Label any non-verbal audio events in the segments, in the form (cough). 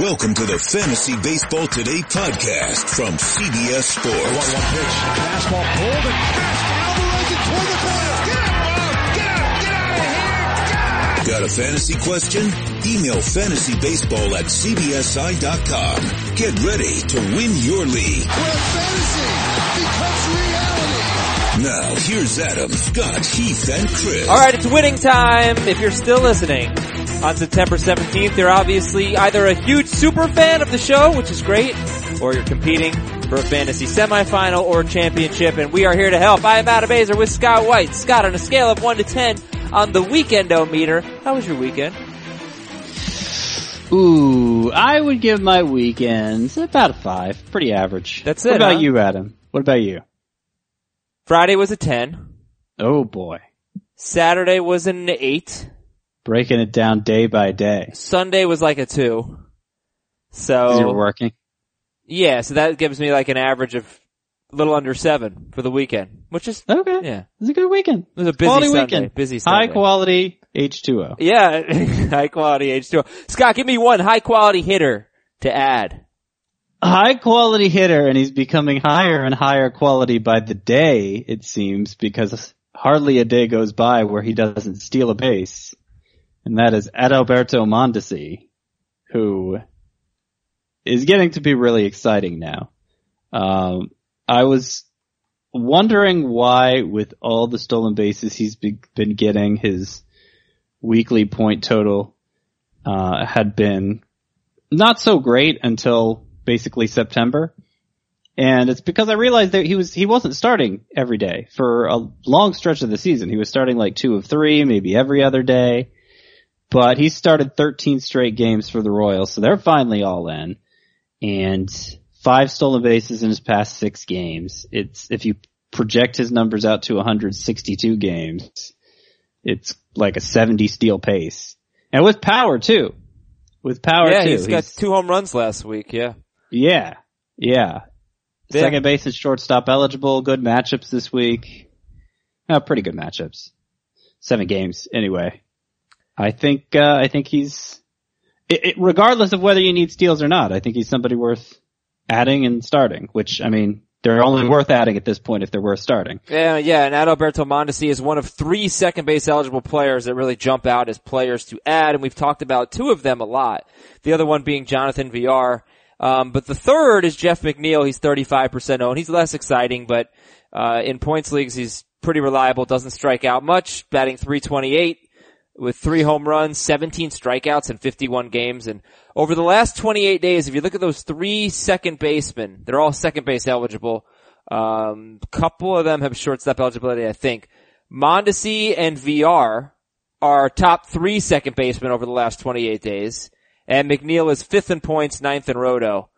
Welcome to the Fantasy Baseball Today podcast from CBS Sports. One one pitch, fastball pulled and. Alvarez it toward the corner. Get out, get out, get out of here. Got a fantasy question? Email fantasybaseball at cbsi.com. Get ready to win your league. Where fantasy becomes reality. Now, here's Adam, Scott, Heath, and Chris. All right, it's winning time. If you're still listening on September 17th, you're obviously either a huge super fan of the show, which is great, or you're competing for a fantasy semifinal or championship, and we are here to help. I am Adam Aizer with Scott White. Scott, on a scale of 1 to 10 on the weekendo meter, how was your weekend? Ooh, I would give my weekends about a five. Pretty average. That's it. What about huh? you, Adam? What about you? Friday was a 10. Oh boy. Saturday was an 8. Breaking it down day by day. Sunday was like a 2. So, you're working. yeah, so that gives me like an average of a little under 7 for the weekend, which is, Okay. yeah. It was a good weekend. It was a busy quality Sunday. weekend. Busy Sunday. (laughs) High quality H2O. Yeah, high quality H2O. Scott, give me one high quality hitter to add. High quality hitter and he's becoming higher and higher quality by the day, it seems, because hardly a day goes by where he doesn't steal a base. And that is Adalberto Mondesi, who is getting to be really exciting now. Um, I was wondering why with all the stolen bases he's be- been getting, his weekly point total, uh, had been not so great until basically September. And it's because I realized that he was, he wasn't starting every day for a long stretch of the season. He was starting like two of three, maybe every other day. But he started 13 straight games for the Royals, so they're finally all in. And five stolen bases in his past six games. It's, if you project his numbers out to 162 games, it's like a 70 steal pace. And with power too. With power yeah, too. he's got two home runs last week. Yeah. Yeah, yeah. Yeah. Second base and shortstop eligible. Good matchups this week. Uh, pretty good matchups. Seven games anyway. I think uh, I think he's it, it, regardless of whether you need steals or not. I think he's somebody worth adding and starting. Which I mean, they're only worth adding at this point if they're worth starting. Yeah, yeah, and Adalberto Mondesi is one of three second base eligible players that really jump out as players to add, and we've talked about two of them a lot. The other one being Jonathan Villar. Um, but the third is Jeff McNeil. He's 35% owned. He's less exciting, but, uh, in points leagues, he's pretty reliable, doesn't strike out much, batting 328 with three home runs, 17 strikeouts in 51 games. And over the last 28 days, if you look at those three second basemen, they're all second base eligible. Um, couple of them have shortstop eligibility, I think. Mondesi and Villar are top three second basemen over the last 28 days. And McNeil is fifth in points, ninth in roto.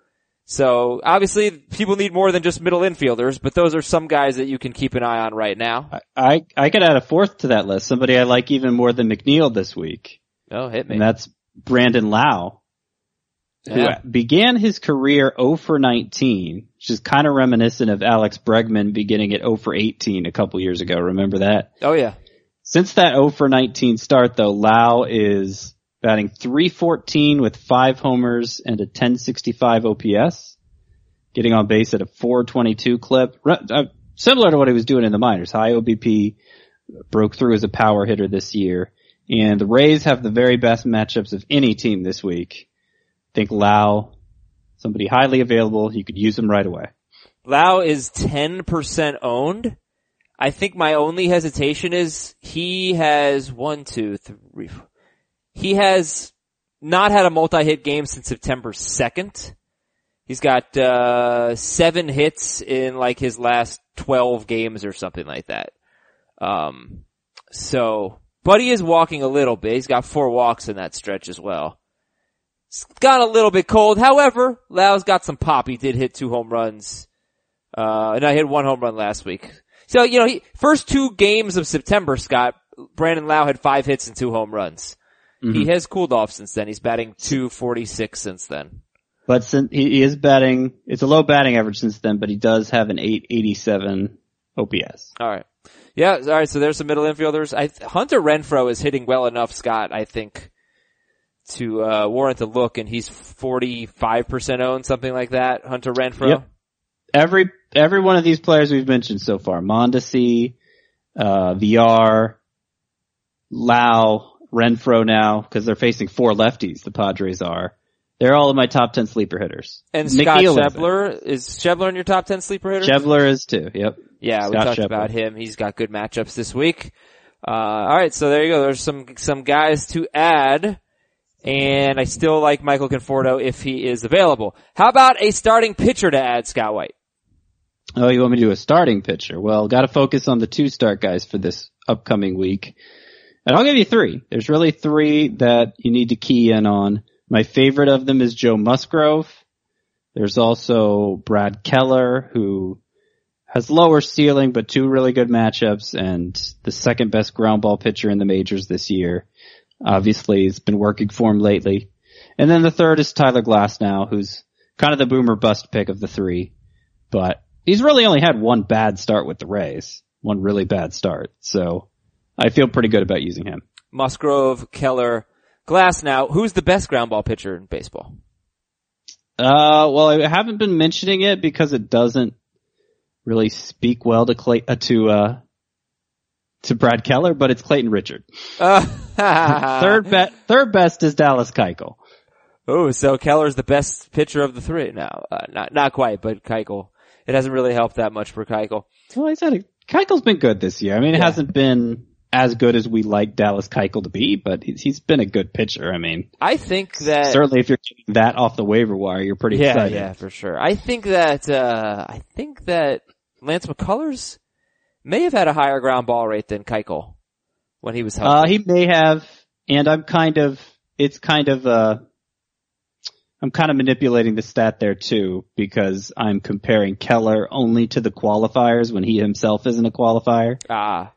So obviously people need more than just middle infielders, but those are some guys that you can keep an eye on right now. I I, I could add a fourth to that list. Somebody I like even more than McNeil this week. Oh, hit me. and that's Brandon Lowe, who Yeah. began his career 0 for 19, which is kind of reminiscent of Alex Bregman beginning at 0 for 18 a couple years ago. Remember that? Oh yeah. Since that 0 for 19 start though, Lowe is batting 314 with five homers and a 1065 OPS, getting on base at a 422 clip, uh, similar to what he was doing in the minors. High OBP, broke through as a power hitter this year. And the Rays have the very best matchups of any team this week. I think Lowe, somebody highly available, you could use him right away. Lowe is 10% owned. I think my only hesitation is he has one, two, three, four. He has not had a multi-hit game since September 2nd. He's got, uh, seven hits in like his last 12 games or something like that. Um, so, but he is walking a little bit. He's got four walks in that stretch as well. It's got a little bit cold. However, Lowe's got some pop. He did hit two home runs. Uh, and I hit one home run last week. So, you know, he, first two games of September, Scott, Brandon Lowe had five hits and two home runs. He has cooled off since then. He's batting 246 since then. But since he is batting, it's a low batting average since then, but he does have an 887 OPS. Alright. Yeah, alright, so there's some middle infielders. I, Hunter Renfroe is hitting well enough, Scott, I think, to uh, warrant a look, and he's 45% owned, something like that. Hunter Renfroe. Yep. Every every one of these players we've mentioned so far, Mondesi, uh, Villar, Lowe, Renfroe now, because they're facing four lefties, the Padres are. They're all of my top 10 sleeper hitters. And Scott McNeil is Schebler in your top 10 sleeper hitters? Schebler is too, yep. Yeah, we talked Schebler. about him. He's got good matchups this week. Uh, alright, so there you go. There's some, some guys to add. And I still like Michael Conforto if he is available. How about a starting pitcher to add, Scott White? Oh, you want me to do a starting pitcher? Well, gotta focus on the two start guys for this upcoming week. And I'll give you three. There's really three that you need to key in on. My favorite of them is Joe Musgrove. There's also Brad Keller, who has lower ceiling, but two really good matchups and the second best ground ball pitcher in the majors this year. Obviously, he's been working for him lately. And then the third is Tyler Glasnow, who's kind of the boomer bust pick of the three, but he's really only had one bad start with the Rays. One really bad start. So I feel pretty good about using him. Musgrove, Keller, Glasnow. Who's the best ground ball pitcher in baseball? Uh, well, I haven't been mentioning it because it doesn't really speak well to Clay, uh, to, uh, to Brad Keller, but it's Clayton Richard. Uh, (laughs) Third be- third best is Dallas Keuchel. Oh, so Keller's the best pitcher of the three now. Uh, not, not quite, but Keuchel. It hasn't really helped that much for Keuchel. Well, he's had a, Keuchel's been good this year. I mean, it Yeah. hasn't been as good as we like Dallas Keuchel to be, but he's, he's been a good pitcher. I mean, I think that certainly if you're getting that off the waiver wire, you're pretty yeah, excited. yeah, for sure. I think that uh I think that Lance McCullers may have had a higher ground ball rate than Keuchel when he was healthy. Uh, he may have, and I'm kind of, it's kind of, uh, I'm kind of manipulating the stat there too, because I'm comparing Keller only to the qualifiers when he himself isn't a qualifier. ah,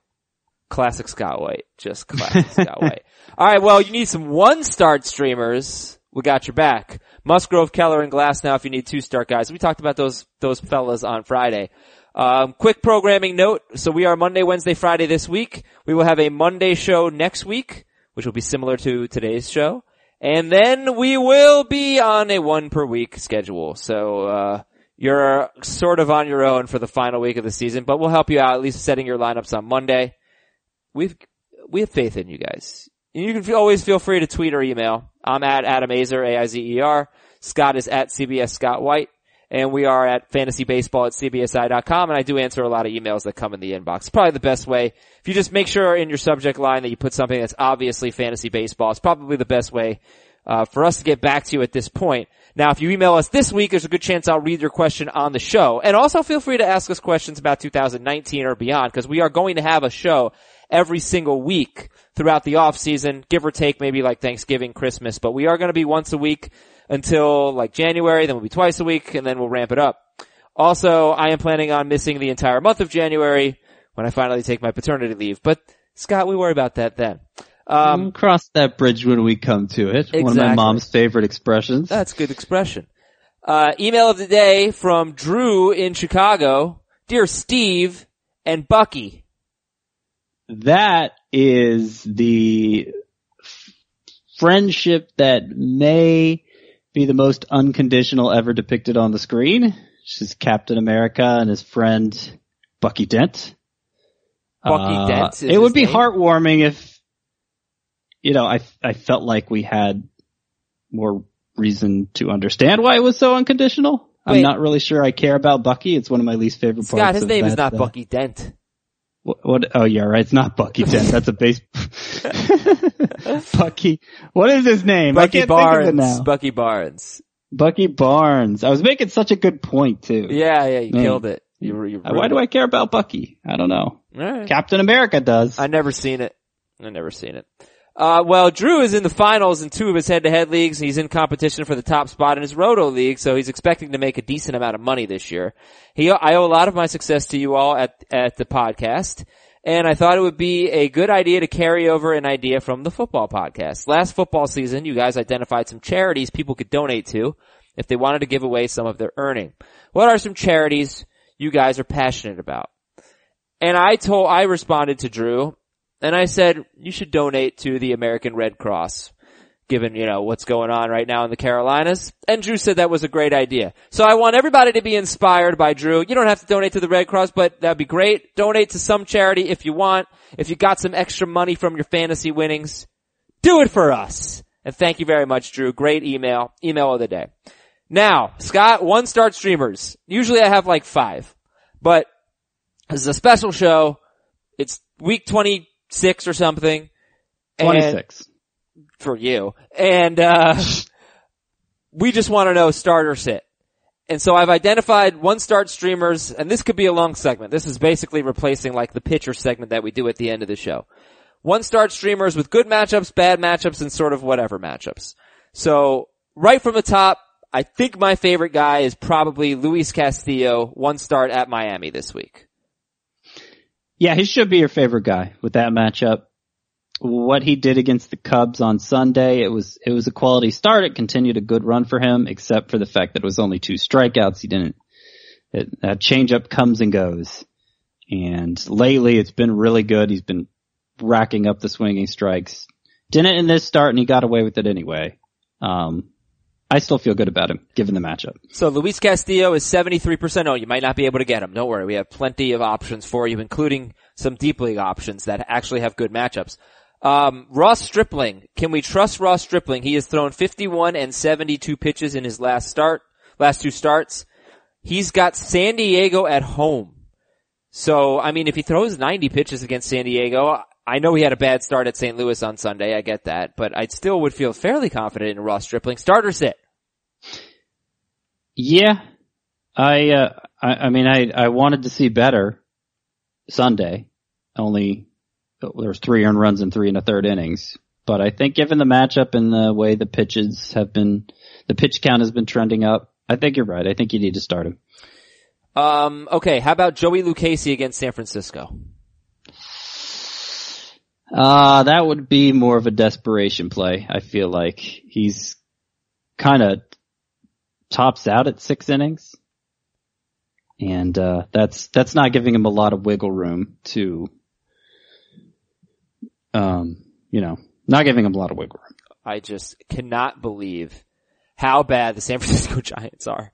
classic Scott White, just classic Scott White. (laughs) All right, well, you need some one start streamers. We got your back. Musgrove, Keller, and Glasnow if you need two start guys. We talked about those, those fellas on Friday. Um, quick programming note. So we are Monday, Wednesday, Friday this week. We will have a Monday show next week, which will be similar to today's show. And then we will be on a one per week schedule. So, uh, you're sort of on your own for the final week of the season, but we'll help you out at least setting your lineups on Monday. We've, we have faith in you guys. You can always feel free to tweet or email. I'm at Adam Aizer, A-I-Z-E-R. Scott is at CBS Scott White. And we are at fantasybaseball at cbsi.com. And I do answer a lot of emails that come in the inbox. It's probably the best way. If you just make sure in your subject line that you put something that's obviously fantasy baseball, it's probably the best way uh, for us to get back to you at this point. Now, if you email us this week, there's a good chance I'll read your question on the show. And also feel free to ask us questions about 2019 or beyond, because we are going to have a show every single week throughout the off season, give or take maybe like Thanksgiving, Christmas, but we are going to be once a week until like January, then we'll be twice a week, and then we'll ramp it up. Also, I am planning on missing the entire month of January when I finally take my paternity leave, but Scott, we worry about that then. Um, We'll cross that bridge when we come to it. One of my mom's favorite expressions. That's good expression. Uh, email of the day from Drew in Chicago. Dear Steve and Bucky. That is the f- friendship that may be the most unconditional ever depicted on the screen. She's Captain America and his friend Bucky Dent. Bucky Uh, Dent is It would be name? heartwarming if, you know, I I felt like we had more reason to understand why it was so unconditional. Wait. I'm not really sure I care about Bucky. It's one of my least favorite parts. Scott, his name is not uh, Bucky Dent. What, what? Oh yeah, right. It's not Bucky Dent. That's a base. (laughs) Bucky. What is his name? Bucky can't think of it Barnes. Bucky Barnes. Bucky Barnes. I was making such a good point too. Yeah, yeah, you Man. killed it. You, you Why do I care about Bucky? I don't know. Alright. Captain America does. I never seen it. I never seen it. Uh, well, Drew is in the finals in two of his head-to-head leagues. He's in competition for the top spot in his Roto league, so he's expecting to make a decent amount of money this year. He, I owe a lot of my success to you all at, at the podcast, and I thought it would be a good idea to carry over an idea from the football podcast. Last football season, you guys identified some charities people could donate to if they wanted to give away some of their earning. What are some charities you guys are passionate about? And I told, I responded to Drew, and I said, you should donate to the American Red Cross. given, you know, what's going on right now in the Carolinas. And Drew said that was a great idea. So I want everybody to be inspired by Drew. You don't have to donate to the Red Cross, but that'd be great. Donate to some charity if you want. If you got some extra money from your fantasy winnings, do it for us. And thank you very much, Drew. Great email. Email of the day. Now, Scott, one start streamers. Usually I have like five, but this is a special show. It's week 26 or something. 26. for you. And, uh, we just want to know start or sit. And so I've identified one start streamers, and this could be a long segment. This is basically replacing like the pitcher segment that we do at the end of the show. One start streamers with good matchups, bad matchups, and sort of whatever matchups. So right from the top, I think my favorite guy is probably Luis Castillo, one start at Miami this week. Yeah, he should be your favorite guy with that matchup. What he did against the Cubs on Sunday, it was it was a quality start. It continued a good run for him, except for the fact that it was only two strikeouts. He didn't. It, that changeup comes and goes, and lately it's been really good. He's been racking up the swinging strikes. Didn't in this start, and he got away with it anyway. Um, I still feel good about him given the matchup. So Luis Castillo is 73% Oh, You might not be able to get him. Don't worry. We have plenty of options for you, including some deep league options that actually have good matchups. Um, Ross Stripling. Can we trust Ross Stripling? He has thrown 51 and 72 pitches in his last start, last two starts. He's got San Diego at home. So, I mean, if he throws 90 pitches against San Diego, I know he had a bad start at St. Louis on Sunday. I get that, but I still would feel fairly confident in Ross Stripling. Starter sit? Yeah, I, uh, I, I mean, I, I wanted to see better Sunday. Only there was three earned runs in three and a third innings. But I think given the matchup and the way the pitches have been, the pitch count has been trending up. I think you're right. I think you need to start him. Um, okay. How about Joey Lucchesi against San Francisco? Uh, that would be more of a desperation play. I feel like he's kind of tops out at six innings. And, uh, that's, that's not giving him a lot of wiggle room to, um, you know, not giving him a lot of wiggle room. I just cannot believe how bad the San (laughs) Francisco Giants are.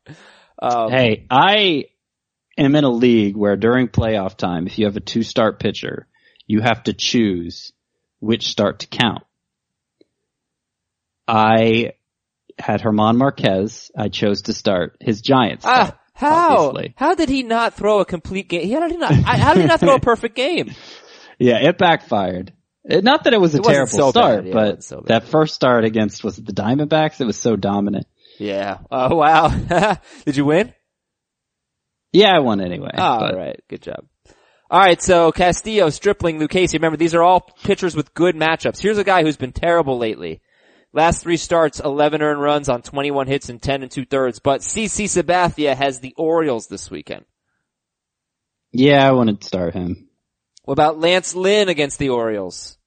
Um, Hey, I am in a league where during playoff time, if you have a two start pitcher, you have to choose which start to count. I had German Marquez. I chose to start his Giants. ah, start, how? obviously. How did he not throw a complete game? How did he not, how did he not throw a perfect game? (laughs) Yeah, it backfired. It- not that it was a It terrible so start, yeah, but so that first start against, was it the Diamondbacks? It was so dominant. Yeah. Oh wow. (laughs) did you win? Yeah, I won anyway. All right. Good job. All right. So Castillo, Stripling, Lucchesi. Remember, these are all pitchers with good matchups. Here's a guy who's been terrible lately. Last three starts, 11 earned runs on 21 hits and 10 and two thirds. But CC Sabathia has the Orioles this weekend. Yeah, I wanted to start him. What about Lance Lynn against the Orioles?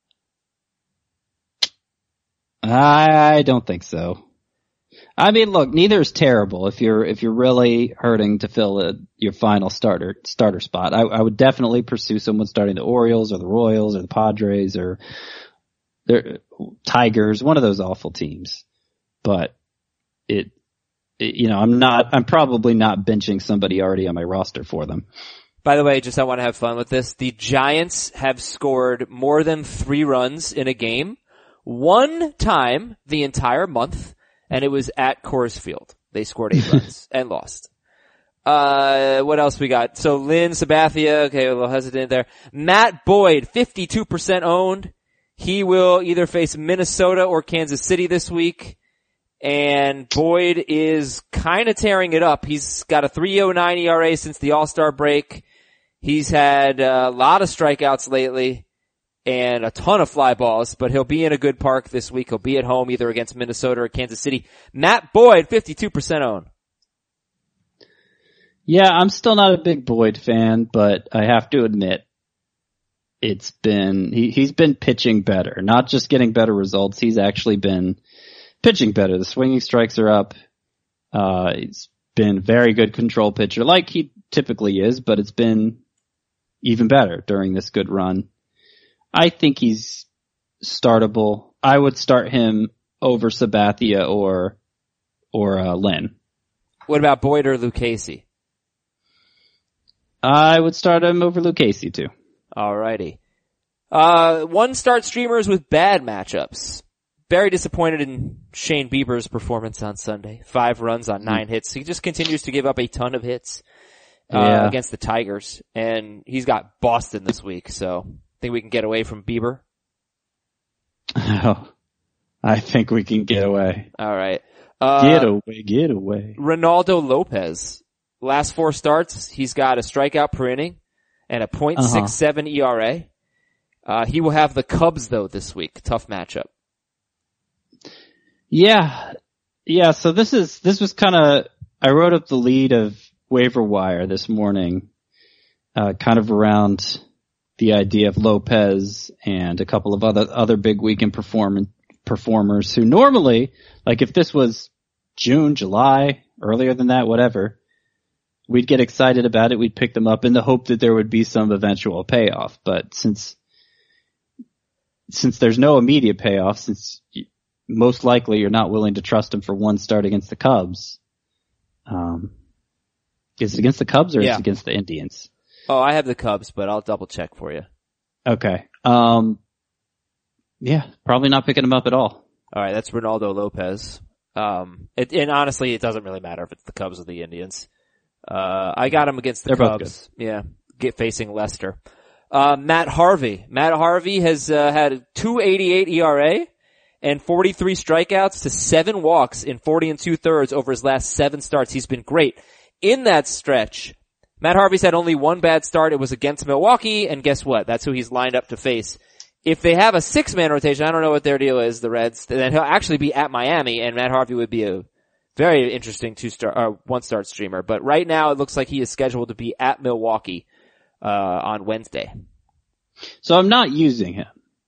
I don't think so. I mean, look, neither is terrible if you're if you're really hurting to fill a, your final starter starter spot. I, I would definitely pursue someone starting the Orioles or the Royals or the Padres or the Tigers, one of those awful teams. But it, it, you know, I'm not. I'm probably not benching somebody already on my roster for them. By the way, just I want to have fun with this. The Giants have scored more than three runs in a game one time the entire month, and it was at Coors Field. They scored eight runs (laughs) and lost. Uh, what else we got? So Lynn Sabathia, okay, a little hesitant there. Matt Boyd, 52% owned. He will either face Minnesota or Kansas City this week. And Boyd is kind of tearing it up. He's got a 3.09 ERA since the All-Star break. He's had a lot of strikeouts lately and a ton of fly balls, but he'll be in a good park this week. He'll be at home either against Minnesota or Kansas City. Matt Boyd, 52% owned. Yeah, I'm still not a big Boyd fan, but I have to admit, it's been he he's been pitching better, not just getting better results. He's actually been pitching better. The swinging strikes are up. Uh, he's been very good control pitcher, like he typically is, but it's been even better during this good run. I think he's startable. I would start him over Sabathia or or uh, Lynn. What about Boyd or Lucchesi? I would start him over Lucchesi too. Alrighty. Uh, one start streamers with bad matchups. Very disappointed in Shane Bieber's performance on Sunday. Five runs on nine hits. He just continues to give up a ton of hits uh, Yeah. against the Tigers, and he's got Boston this week. So think we can get away from Bieber. Oh, I think we can get away. All right. Uh, Get away, get away. Reynaldo Lopez. Last four starts, he's got a strikeout per inning and a .67 ERA. Uh, he will have the Cubs though this week. Tough matchup. Yeah. Yeah, so this is, this was kind of, I wrote up the lead of waiver wire this morning, uh, kind of around the idea of Lopez and a couple of other, other big weekend perform, performers who normally, like if this was June, July, earlier than that, whatever, we'd get excited about it. We'd pick them up in the hope that there would be some eventual payoff. But since, since there's no immediate payoff, since y- most likely you're not willing to trust him for one start against the Cubs, um, is it against the Cubs or is Yeah. it against the Indians? Oh, I have the Cubs, but I'll double check for you. Okay. Um, yeah, probably not picking him up at all. All right, that's Reynaldo Lopez. Um, it, and honestly, it doesn't really matter if it's the Cubs or the Indians. Uh, I got him against the They're Cubs. Yeah, get facing Lester. Uh, Matt Harvey. Matt Harvey has uh, had a 288 ERA and 43 strikeouts to seven walks in 40 and two thirds over his last seven starts. He's been great. In that stretch, Matt Harvey's had only one bad start. It was against Milwaukee, and guess what? That's who he's lined up to face. If they have a six-man rotation, I don't know what their deal is, the Reds, then he'll actually be at Miami, and Matt Harvey would be a very interesting two-star, uh, one-start streamer. But right now, it looks like he is scheduled to be at Milwaukee uh, on Wednesday. So I'm not using him.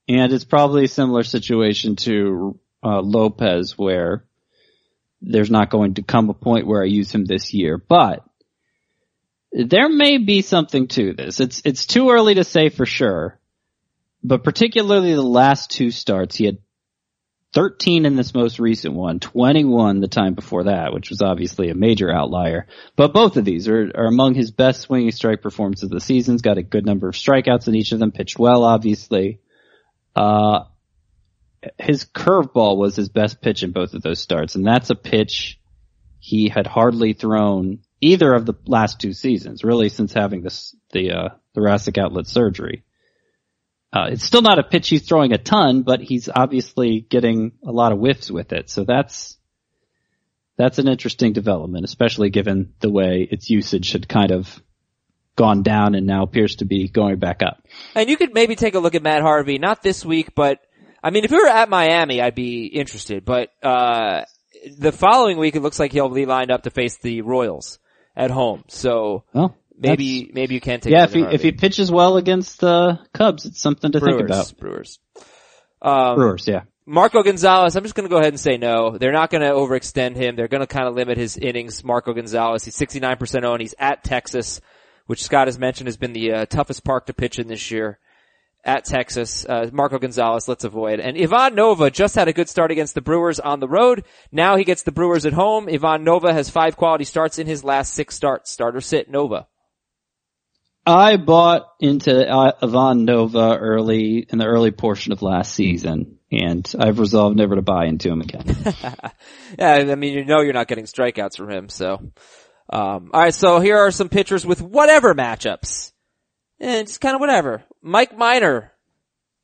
And it's probably a similar situation to uh, Lopez where there's not going to come a point where I use him this year, but there may be something to this. It's, it's too early to say for sure, but particularly the last two starts, he had 13 in this most recent one, 21 the time before that, which was obviously a major outlier. But both of these are, are among his best swinging strike performances of the season. He's got a good number of strikeouts in each of them, pitched well, obviously. Uh, his curveball was his best pitch in both of those starts, and that's a pitch he had hardly thrown either of the last two seasons, really since having this, the, uh, thoracic outlet surgery. Uh, it's still not a pitch he's throwing a ton, but he's obviously getting a lot of whiffs with it. So that's, that's an interesting development, especially given the way its usage had kind of gone down and now appears to be going back up. And you could maybe take a look at Matt Harvey, not this week, but I mean, if we were at Miami, I'd be interested. But uh, the following week, it looks like he'll be lined up to face the Royals at home. So Well, maybe maybe you can't take. yeah, if he if he pitches well against the Cubs, it's something to Brewers, think about. Brewers. Um, Brewers, yeah. Marco Gonzalez, I'm just going to go ahead and say no. They're not going to overextend him. They're going to kind of limit his innings. Marco Gonzalez, he's 69% owned. He's at Texas, which Scott has mentioned has been the uh, toughest park to pitch in this year. At Texas, uh, Marco Gonzalez, let's avoid. And Ivan Nova just had a good start against the Brewers on the road. Now he gets the Brewers at home. Ivan Nova has five quality starts in his last six starts. Starter sit Nova. I bought into uh, Ivan Nova early in the early portion of last season, and I've resolved never to buy into him again. (laughs) Yeah, I mean, you know you're not getting strikeouts from him, so. Um, alright, so here are some pitchers with whatever matchups. And just kind of whatever. Mike Minor.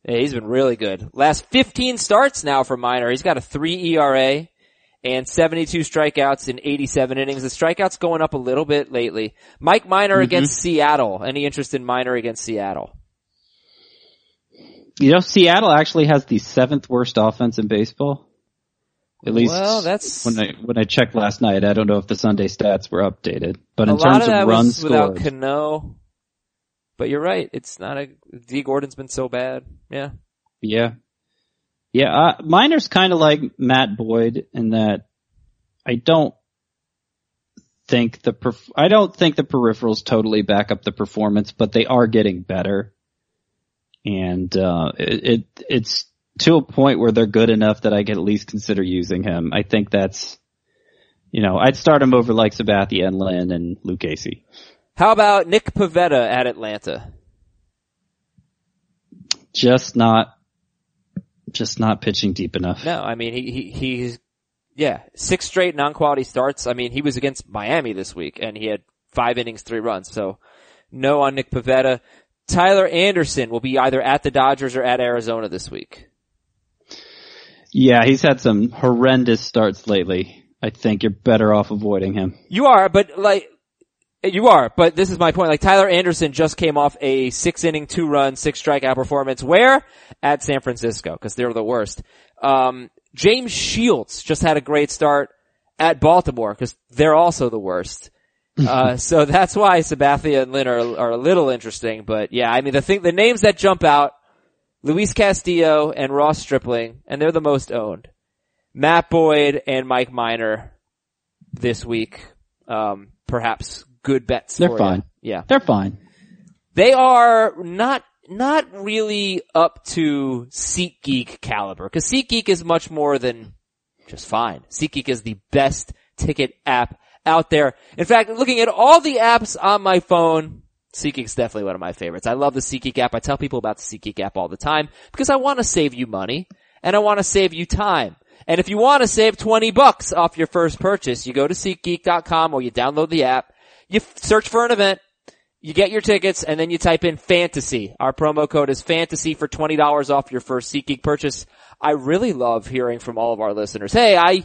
Yeah, he's been really good. Last 15 starts now for Minor. He's got a 3 ERA and 72 strikeouts in 87 innings. The strikeouts going up a little bit lately. Mike Minor mm-hmm. against Seattle. Any interest in Minor against Seattle? you know, Seattle actually has the seventh worst offense in baseball. At least Well, that's- when I when I checked last night. I don't know if the Sunday stats were updated, but in terms of of runs was without Cano. But you're right. It's not a, Dee Gordon's been so bad. Yeah. Yeah. Yeah, uh, Minor's kind of like Matt Boyd in that I don't think the perf- I don't think the peripherals totally back up the performance, but they are getting better. And uh it, it it's to a point where they're good enough that I could at least consider using him. I think that's, you know, I'd start him over like Sabathia and Lynn and Lucchesi. How about Nick Pivetta at Atlanta? Just not, just not pitching deep enough. No, I mean he, he he's yeah six straight non-quality starts. I mean he was against Miami this week and he had five innings, three runs. So no on Nick Pivetta. Tyler Anderson will be either at the Dodgers or at Arizona this week. Yeah, he's had some horrendous starts lately. I think you're better off avoiding him. You are, but like, you are, but this is my point. Like Tyler Anderson just came off a six inning, two run, six strikeout performance. Where? At San Francisco, because they're the worst. Um, James Shields just had a great start at Baltimore, because they're also the worst. (laughs) Uh, so that's why Sabathia and Lynn are, are a little interesting, but yeah, I mean the thing, the names that jump out, Luis Castillo and Ross Stripling, and they're the most owned. Matt Boyd and Mike Minor this week. Um, perhaps good bets. They're for fine. You. Yeah. They're fine. They are not, not really up to SeatGeek caliber, cause SeatGeek is much more than just fine. SeatGeek is the best ticket app out there. In fact, looking at all the apps on my phone, SeatGeek's definitely one of my favorites. I love the SeatGeek app. I tell people about the SeatGeek app all the time because I want to save you money and I want to save you time. And if you want to save 20 bucks off your first purchase, you go to SeatGeek.com or you download the app, you search for an event, you get your tickets, and then you type in fantasy. Our promo code is fantasy for $20 off your first SeatGeek purchase. I really love hearing from all of our listeners. Hey, I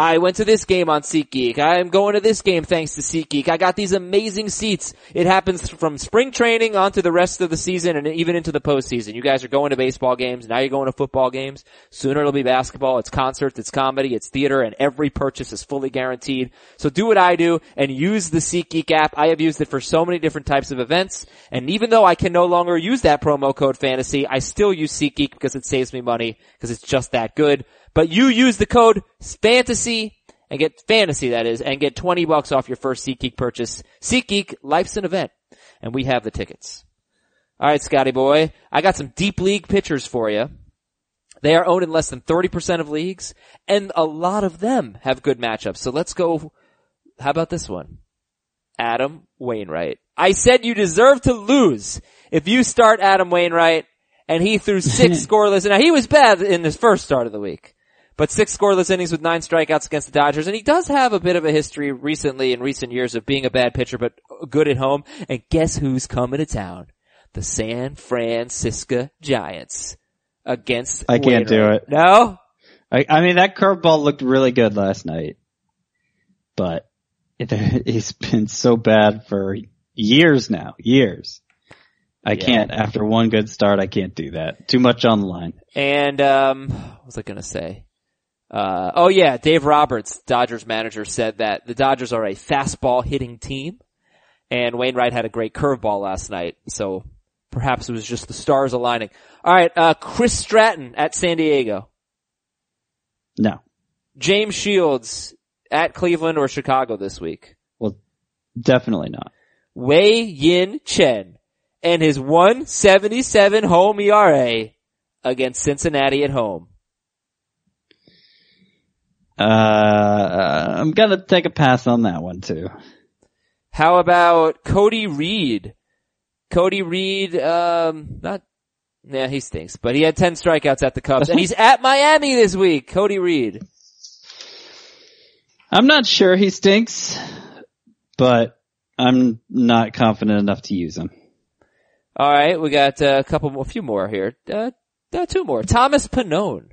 I went to this game on SeatGeek. I'm going to this game thanks to SeatGeek. I got these amazing seats. It happens from spring training on to the rest of the season and even into the postseason. You guys are going to baseball games. Now you're going to football games. Sooner it'll be basketball. It's concerts. It's comedy. It's theater and every purchase is fully guaranteed. So do what I do and use the SeatGeek app. I have used it for so many different types of events. And even though I can no longer use that promo code fantasy, I still use SeatGeek because it saves me money because it's just that good. But you use the code fantasy and get fantasy that is and get 20 bucks off your first SeatGeek purchase. SeatGeek, life's an event and we have the tickets. All right, Scotty boy, I got some deep league pitchers for you. They are owned in less than 30% of leagues and a lot of them have good matchups. So let's go. How about this one? Adam Wainwright. I said you deserve to lose if you start Adam Wainwright and he threw six (laughs) scoreless. Now he was bad in his first start of the week but six scoreless innings with nine strikeouts against the Dodgers. And he does have a bit of a history recently in recent years of being a bad pitcher, but good at home. And guess who's coming to town? The San Francisco Giants against. I can't do it. No? I, I mean, that curveball looked really good last night, but it, (laughs) he's been so bad for years now, years. I Yeah. can't, after one good start, I can't do that. Too much on the line. And, um, what was I gonna say? Uh, oh yeah, Dave Roberts, Dodgers manager said that the Dodgers are a fastball hitting team and Wainwright had a great curveball last night. So perhaps it was just the stars aligning. All right, uh, Chris Stratton at San Diego. No. James Shields at Cleveland or Chicago this week. Well, definitely not. Wei Yin Chen and his 177 home ERA against Cincinnati at home. Uh, I'm gonna take a pass on that one too. How about Cody Reed? Cody Reed, um, not, yeah, he stinks, but he had 10 strikeouts at the Cubs and he's at Miami this week. Cody Reed. I'm not sure he stinks, but I'm not confident enough to use him. All right, we got uh, a couple more, a few more here. Uh, uh, two more. Thomas Pannone.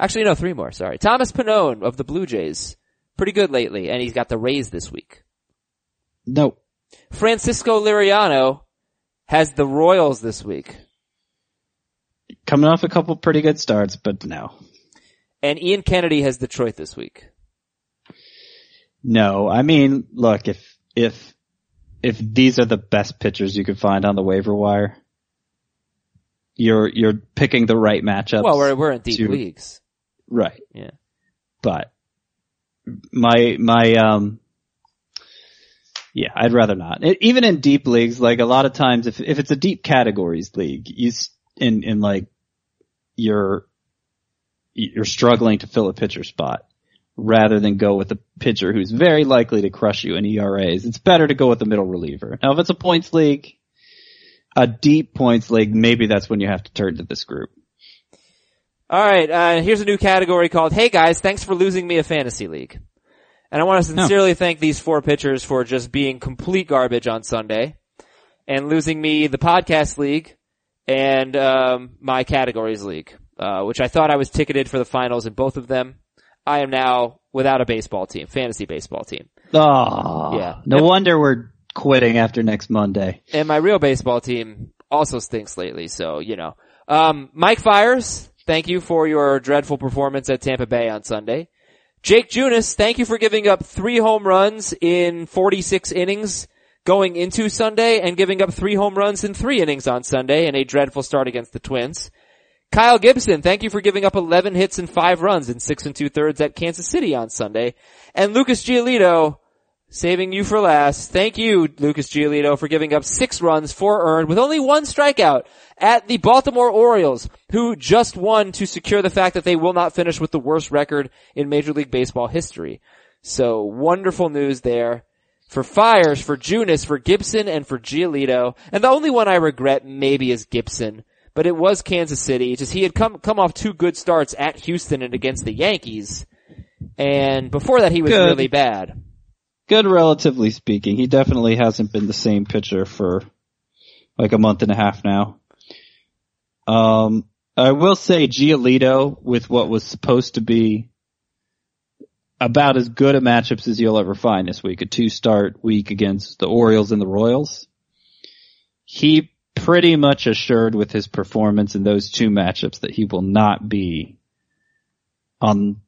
Actually, no, three more. Sorry, Thomas Pannone of the Blue Jays. Pretty good lately, and he's got the Rays this week. Nope. Francisco Liriano has the Royals this week, Coming off a couple pretty good starts, but no. and Ian Kennedy has Detroit this week. No, I mean, look, if, if, if these are the best pitchers you could find on the waiver wire, you're, you're picking the right matchups. Well, we're we're in deep to- leagues. Right. Yeah. But my, my, um, yeah, I'd rather not. It, even in deep leagues, like a lot of times, if, if it's a deep categories league, you, in, in like you're you're struggling to fill a pitcher spot rather than go with a pitcher who's very likely to crush you in ERAs. It's better to go with a middle reliever. Now if it's a points league, a deep points league, maybe that's when you have to turn to this group. All right, uh, here's a new category called "Hey guys, thanks for losing me a fantasy league." And I want to sincerely thank these four pitchers for just being complete garbage on Sunday and losing me the podcast league and um, my categories league, uh, which I thought I was ticketed for the finals in both of them. I am now without a baseball team, fantasy baseball team. Oh, Yeah. No wonder we're quitting after next Monday. And my real baseball team also stinks lately, so, you know. Um, Mike Fiers, thank you for your dreadful performance at Tampa Bay on Sunday. Jake Junis, thank you for giving up three home runs in 46 innings going into Sunday and giving up three home runs in three innings on Sunday in a dreadful start against the Twins. Kyle Gibson, thank you for giving up 11 hits and five runs in six and two thirds at Kansas City on Sunday. And Lucas Giolito, saving you for last. Thank you, Lucas Giolito, for giving up six runs, four earned, with only one strikeout at the Baltimore Orioles, who just won to secure the fact that they will not finish with the worst record in Major League Baseball history. So wonderful news there. For Fiers, for Junis, for Gibson, and for Giolito. And the only one I regret maybe is Gibson. But it was Kansas City. Just he had come, come off two good starts at Houston and against the Yankees. And before that he was Good. really bad. Good relatively speaking. He definitely hasn't been the same pitcher for like a month and a half now. Um, I will say Giolito with what was supposed to be about as good a matchups as you'll ever find this week, a two start week against the Orioles and the Royals. He pretty much assured with his performance in those two matchups that he will not be on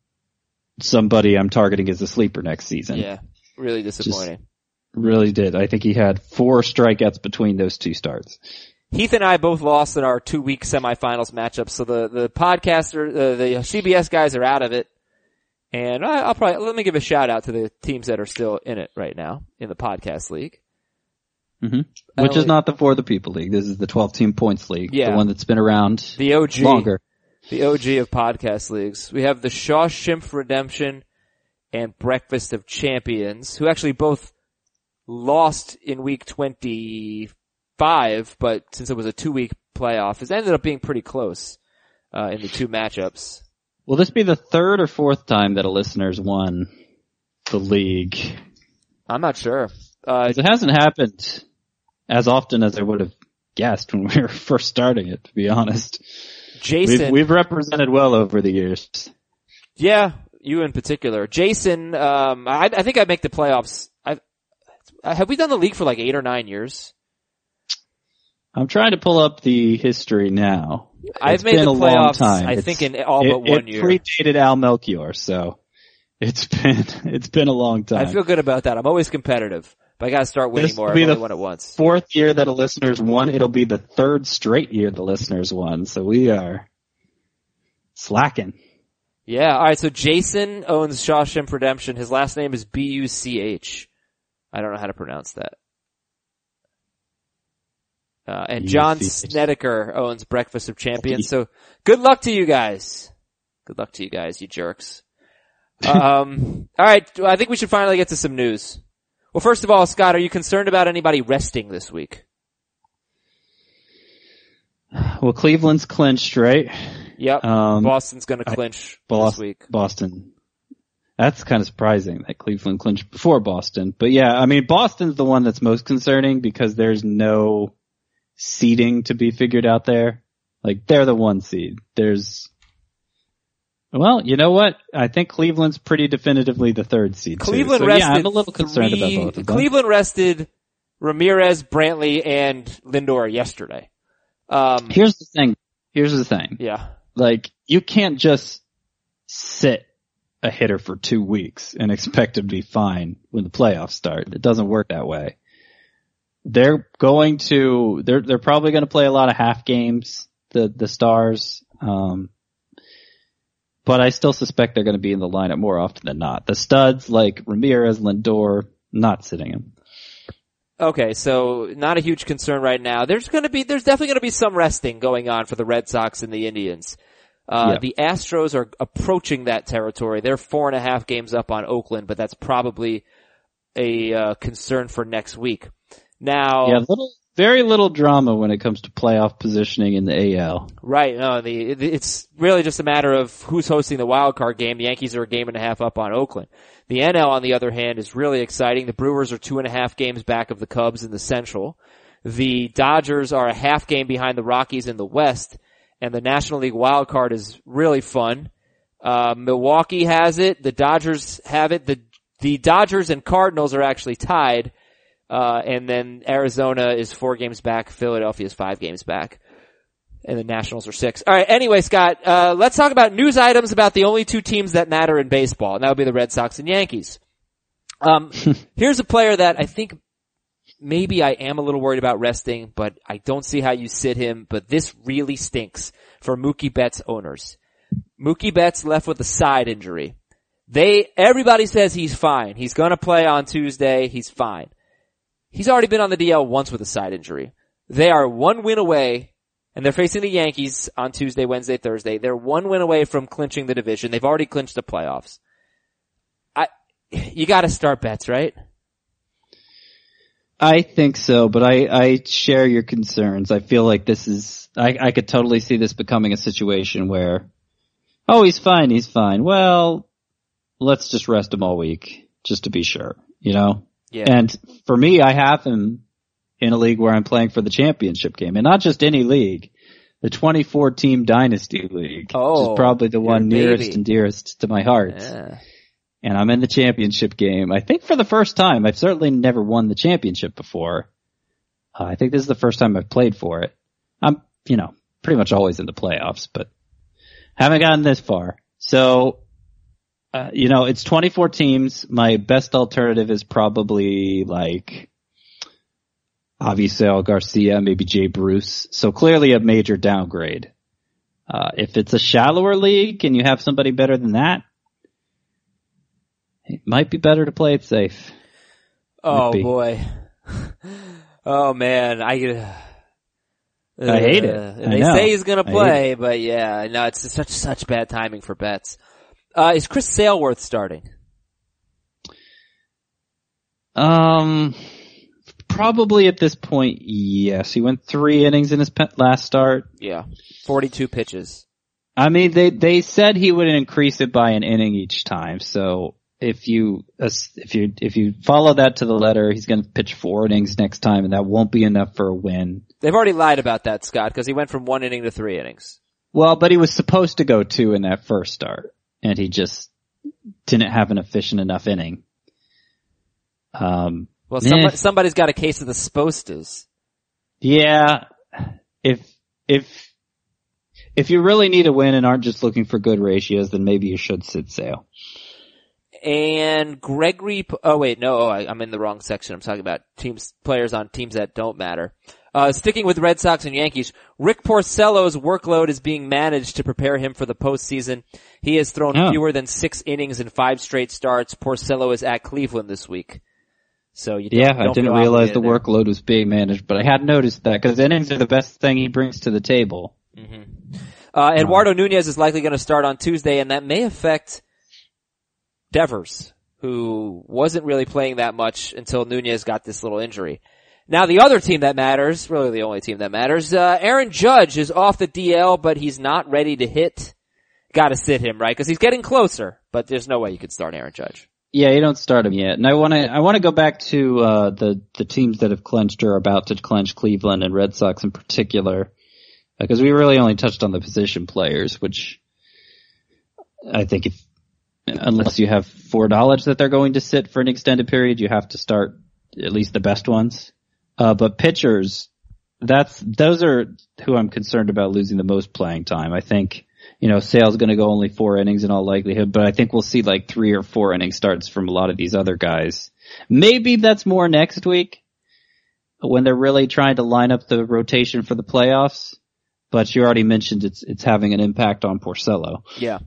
somebody I'm targeting as a sleeper next season. Yeah. Really disappointing. Really did. I think he had four strikeouts between those two starts. Heath and I both lost in our two week semifinals matchups, so the, the podcaster, uh, the CBS guys are out of it. And I, I'll probably, let me give a shout out to the teams that are still in it right now in the podcast league. hmm Which is not the For the People League. This is the 12 team points league. Yeah. The one that's been around The OG. longer. The OG of podcast leagues. We have the Shawshank Redemption and Breakfast of Champions, who actually both lost in week 25, but since it was a two week playoff, it ended up being pretty close, uh, in the two matchups. Will this be the third or fourth time that a listener's won the league? I'm not sure. Uh, It hasn't happened as often as I would have guessed when (laughs) we were first starting it, to be honest. Jason. We've, we've represented well over the years. Yeah, you in particular. Jason, um, I, I think I make the playoffs. I, have we done the league for like eight or nine years? I'm trying to pull up the history now. I've It's made been the a long playoffs, time. I It's- think in all it, but one it year. predated Al Melchior, so it's (laughs) been it's been a long time. I feel good about that. I'm always competitive, but I gotta start winning This more. will I've be only the won it once. fourth year that a listener's won. It'll be the third straight year the listeners won. So we are slacking. Yeah, alright, so Jason owns Shawshank Redemption. His last name is B-U-C-H. I don't know how to pronounce that. Uh, and John Snedeker owns Breakfast of Champions, so good luck to you guys. Good luck to you guys, you jerks. Um, (laughs) alright, I think we should finally get to some news. Well, first of all, Scott, are you concerned about anybody resting this week? Well, Cleveland's clinched, right? Yep. Um, Boston's gonna clinch Bos- this week. Boston. That's kind of surprising that Cleveland clinched before Boston. But yeah, I mean, Boston's the one that's most concerning because there's no seeding to be figured out there. Like, they're the one seed. There's, well, you know what? I think Cleveland's pretty definitively the third seed. too. Cleveland So, rested. yeah, I'm a little concerned three- about both of them. Cleveland rested Ramirez, Brantley, and Lindor yesterday. Um, Here's the thing. Here's the thing. yeah. Like, you can't just sit a hitter for two weeks and expect him to be fine when the playoffs start. It doesn't work that way. They're going to, they're, they're probably going to play a lot of half games, the, the stars. Um, but I still suspect they're going to be in the lineup more often than not. The studs like Ramirez, Lindor, not sitting him. Okay, so not a huge concern right now. There's gonna be, there's definitely gonna be some resting going on for the Red Sox and the Indians. Uh, Yeah. the Astros are approaching that territory. They're four and a half games up on Oakland, but that's probably a uh, concern for next week. Now, Yeah, little, very little drama when it comes to playoff positioning in the AL. Right. No, the, it's really just a matter of who's hosting the wild card game. The Yankees are a game and a half up on Oakland. The NL, on the other hand, is really exciting. The Brewers are two and a half games back of the Cubs in the Central. The Dodgers are a half game behind the Rockies in the West, and the National League wild card is really fun. Uh, Milwaukee has it. The Dodgers have it. The the Dodgers and Cardinals are actually tied. Uh, and then Arizona is four games back. Philadelphia is five games back. And the Nationals are six. Alright, anyway, Scott, uh, let's talk about news items about the only two teams that matter in baseball, and that would be the Red Sox and Yankees. Um, (laughs) here's a player that I think maybe I am a little worried about resting, but I don't see how you sit him, but this really stinks for Mookie Betts owners. Mookie Betts left with a side injury. They, everybody says he's fine. He's gonna play on Tuesday. He's fine. He's already been on the DL once with a side injury. They are one win away, and they're facing the Yankees on Tuesday, Wednesday, Thursday. They're one win away from clinching the division. They've already clinched the playoffs. I, you gotta start Betts, right? I think so, but I, I share your concerns. I feel like this is, I, I could totally see this becoming a situation where, oh, he's fine, he's fine. Well, let's just rest him all week, just to be sure, you know? Yeah. And for me, I have him in a league where I'm playing for the championship game, and not just any league, the 24 team dynasty league, which Oh, is probably the one nearest and dearest to my heart Yeah. And I'm in the championship game. I think for the first time. I've certainly never won the championship before. Uh, I think this is the first time I've played for it. I'm, you know, pretty much always in the playoffs, but haven't gotten this far. So, uh, you know, it's 24 teams. My best alternative is probably like Avisail Garcia, maybe Jay Bruce. So clearly a major downgrade. Uh, if it's a shallower league and you have somebody better than that, it might be better to play it safe. Oh boy. (laughs) oh man, I uh, I hate it. uh, I They know. say he's gonna play, but yeah, no, it's such such bad timing for Betts. Uh, is Chris Sale worth starting? Um, probably at this point, yes. He went three innings in his last start. Yeah, forty-two pitches. I mean, they they said he would increase it by an inning each time. So if you if you if you follow that to the letter, he's going to pitch four innings next time, and that won't be enough for a win. They've already lied about that, Scott, because he went from one inning to three innings. Well, but he was supposed to go two in that first start, and he just didn't have an efficient enough inning. Um, Well, somebody, somebody's got a case of the spostas. Yeah, if if if you really need a win and aren't just looking for good ratios, then maybe you should sit Sale. And Gregory, oh wait, no, oh, I, I'm in the wrong section. I'm talking about teams, players on teams that don't matter. Uh, sticking with Red Sox and Yankees, Rick Porcello's workload is being managed to prepare him for the postseason. He has thrown Oh. fewer than six innings in five straight starts. Porcello is at Cleveland this week. So you don't, Yeah, I didn't realize the there. workload was being managed, but I had noticed that because innings are the best thing he brings to the table. Uh, Eduardo Nunez is likely going to start on Tuesday, and that may affect Devers, who wasn't really playing that much until Nunez got this little injury. Now the other team that matters, really the only team that matters, uh, Aaron Judge is off the DL, but he's not ready to hit. Gotta sit him, right? Cause he's getting closer, but there's no way you could start Aaron Judge. Yeah, you don't start him yet. And I want to, I want to go back to, uh, the, the teams that have clinched or about to clinch Cleveland and Red Sox in particular. Because we really only touched on the position players, which I think if, unless you have foreknowledge that they're going to sit for an extended period, you have to start at least the best ones. Uh, but pitchers, that's, those are who I'm concerned about losing the most playing time. I think, you know, Sale's going to go only four innings in all likelihood, but I think we'll see like three or four inning starts from a lot of these other guys. Maybe that's more next week when they're really trying to line up the rotation for the playoffs. But you already mentioned it's it's having an impact on Porcello. Yeah.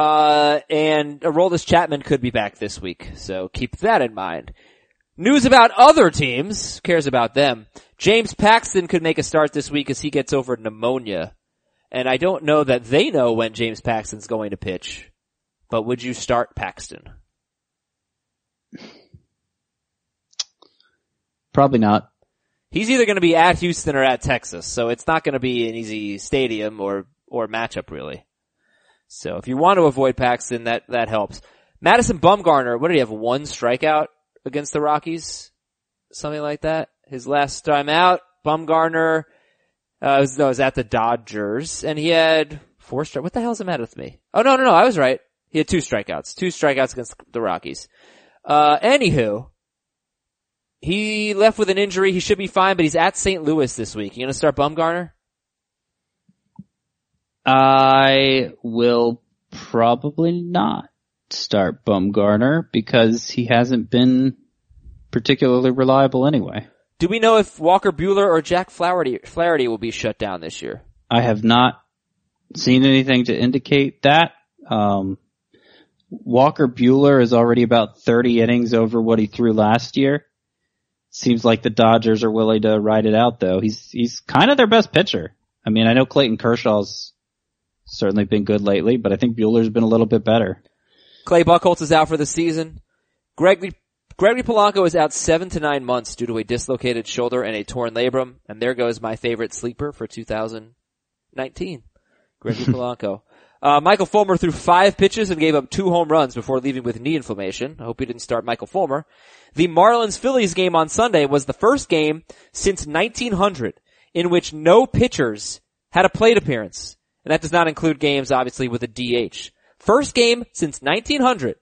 Uh, and Aroldis Chapman could be back this week, so keep that in mind. News about other teams, cares about them. James Paxton could make a start this week as he gets over pneumonia. And I don't know that they know when James Paxton's going to pitch, but would you start Paxton? Probably not. He's either going to be at Houston or at Texas, so it's not going to be an easy stadium or, or matchup really. So if you want to avoid Paxton, that, that helps. Madison Bumgarner, what did he have? One strikeout against the Rockies? Something like that? His last time out, Bumgarner, uh, was, no, was at the Dodgers, and he had four strike. What the hell's the matter with me? Oh no, no, no, I was right. He had two strikeouts, two strikeouts against the Rockies. Uh, anywho, he left with an injury. He should be fine, but he's at St. Louis this week. You gonna start Bumgarner? I will probably not start Bumgarner because he hasn't been particularly reliable anyway. Do we know if Walker Buehler or Jack Flaherty, Flaherty will be shut down this year? I have not seen anything to indicate that. Um, Walker Buehler is already about 30 innings over what he threw last year. Seems like the Dodgers are willing to ride it out though. He's, he's kind of their best pitcher. I mean, I know Clayton Kershaw's certainly been good lately, but I think Buehler's been a little bit better. Clay Buchholz is out for the season. Gregory, Gregory Polanco is out seven to nine months due to a dislocated shoulder and a torn labrum. And there goes my favorite sleeper for 2019. Gregory (laughs) Polanco. Uh, Michael Fulmer threw five pitches and gave up two home runs before leaving with knee inflammation. I hope he didn't start Michael Fulmer. The Marlins Phillies game on Sunday was the first game since 1900 in which no pitchers had a plate appearance. And that does not include games, obviously, with a DH. First game since 1900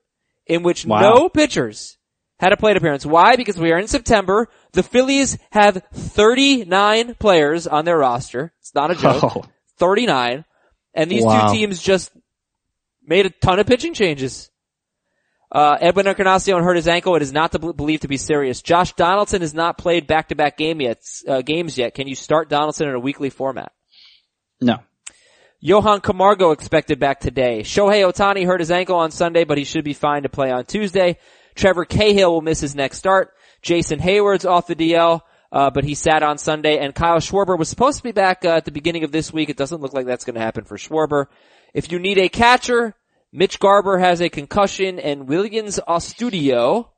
in which Wow. no pitchers had a plate appearance. Why? Because we are in September. The Phillies have 39 players on their roster. It's not a (laughs) joke. Oh. 39. And these Wow. two teams just made a ton of pitching changes. Uh, Edwin Encarnacion hurt his ankle. It is not to be- believed to be serious. Josh Donaldson has not played back-to-back game yet, uh, games yet. Can you start Donaldson in a weekly format? No. Johan Camargo expected back today. Shohei Ohtani hurt his ankle on Sunday, but he should be fine to play on Tuesday. Trevor Cahill will miss his next start. Jason Heyward's off the DL, uh, but he sat on Sunday. And Kyle Schwarber was supposed to be back uh, at the beginning of this week. It doesn't look like that's going to happen for Schwarber. If you need a catcher, Mitch Garver has a concussion, and Willians Astudillo.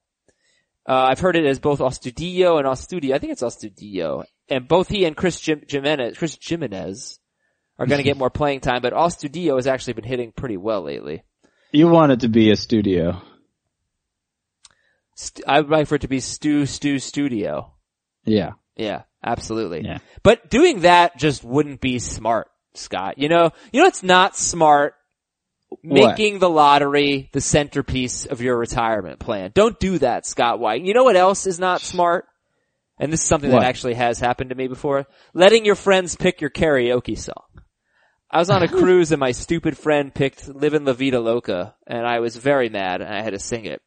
Uh, I've heard it as both Ostudio and Ostudio. I think it's Ostudio. And both he and Chris Jim- Gimenez, Chris Gimenez are going to get (laughs) more playing time, but all studio has actually been hitting pretty well lately. You want it to be a studio. St- I would like for it to be Stu Stu Studio. Yeah. Yeah, absolutely. Yeah. But doing that just wouldn't be smart, Scott. You know, you know it's not smart? What? Making the lottery the centerpiece of your retirement plan. Don't do that, Scott White. You know what else is not smart? And this is something What? that actually has happened to me before. Letting your friends pick your karaoke song. I was on a (laughs) cruise and my stupid friend picked Livin' La Vida Loca and I was very mad and I had to sing it.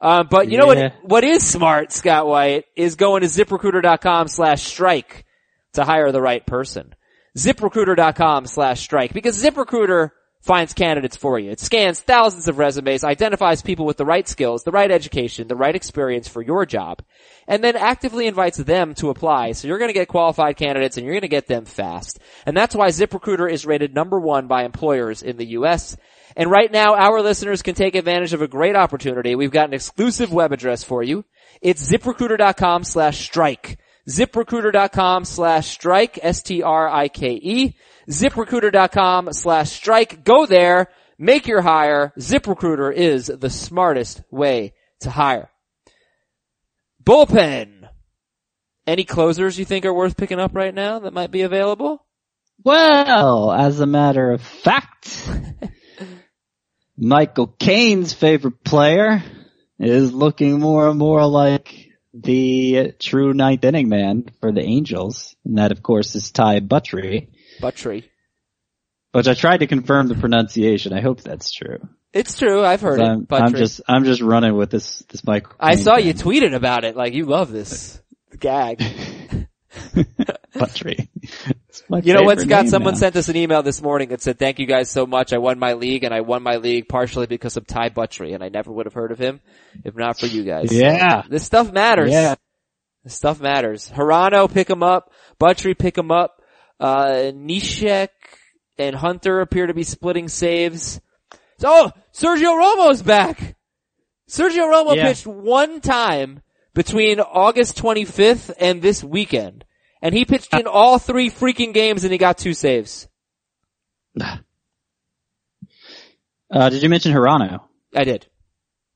Um, but you know what, what is smart, Scott White, is going to ziprecruiter.com slash strike to hire the right person. ZipRecruiter.com slash strike because ZipRecruiter finds candidates for you. It scans thousands of resumes, identifies people with the right skills, the right education, the right experience for your job, and then actively invites them to apply. So you're going to get qualified candidates and you're going to get them fast. And that's why ZipRecruiter is rated number one by employers in the U.S. And right now, our listeners can take advantage of a great opportunity. We've got an exclusive web address for you. It's ziprecruiter.com slash strike. ZipRecruiter.com slash strike, S-T-R-I-K-E. ZipRecruiter.com slash strike. Go there, make your hire. ZipRecruiter is the smartest way to hire. Bullpen. Any closers you think are worth picking up right now that might be available? Well, as a matter of fact, (laughs) Michael Caine's favorite player is looking more and more like the true ninth inning man for the Angels. And that of course is Ty Buttrey, Buttrey. which I tried to confirm the pronunciation. I hope that's true. It's true. I've heard it. I'm, Buttrey. I'm just, I'm just running with this, this Michael I saw you thing. tweeted about it. Like you love this gag. (laughs) My You know what, Scott? Someone now. sent us an email this morning that said, thank you guys so much. I won my league and I won my league partially because of Ty Buttrey and I never would have heard of him if not for you guys. Yeah. This stuff matters. Yeah. This stuff matters. Hirano, pick him up. Buttrey, pick him up. Uh, Neshek and Hunter appear to be splitting saves. So, oh, Sergio Romo's back. Sergio Romo Yeah. pitched one time between August 25th and this weekend. And he pitched in all three freaking games and he got two saves. (sighs) Uh, did you mention Hirano? I did.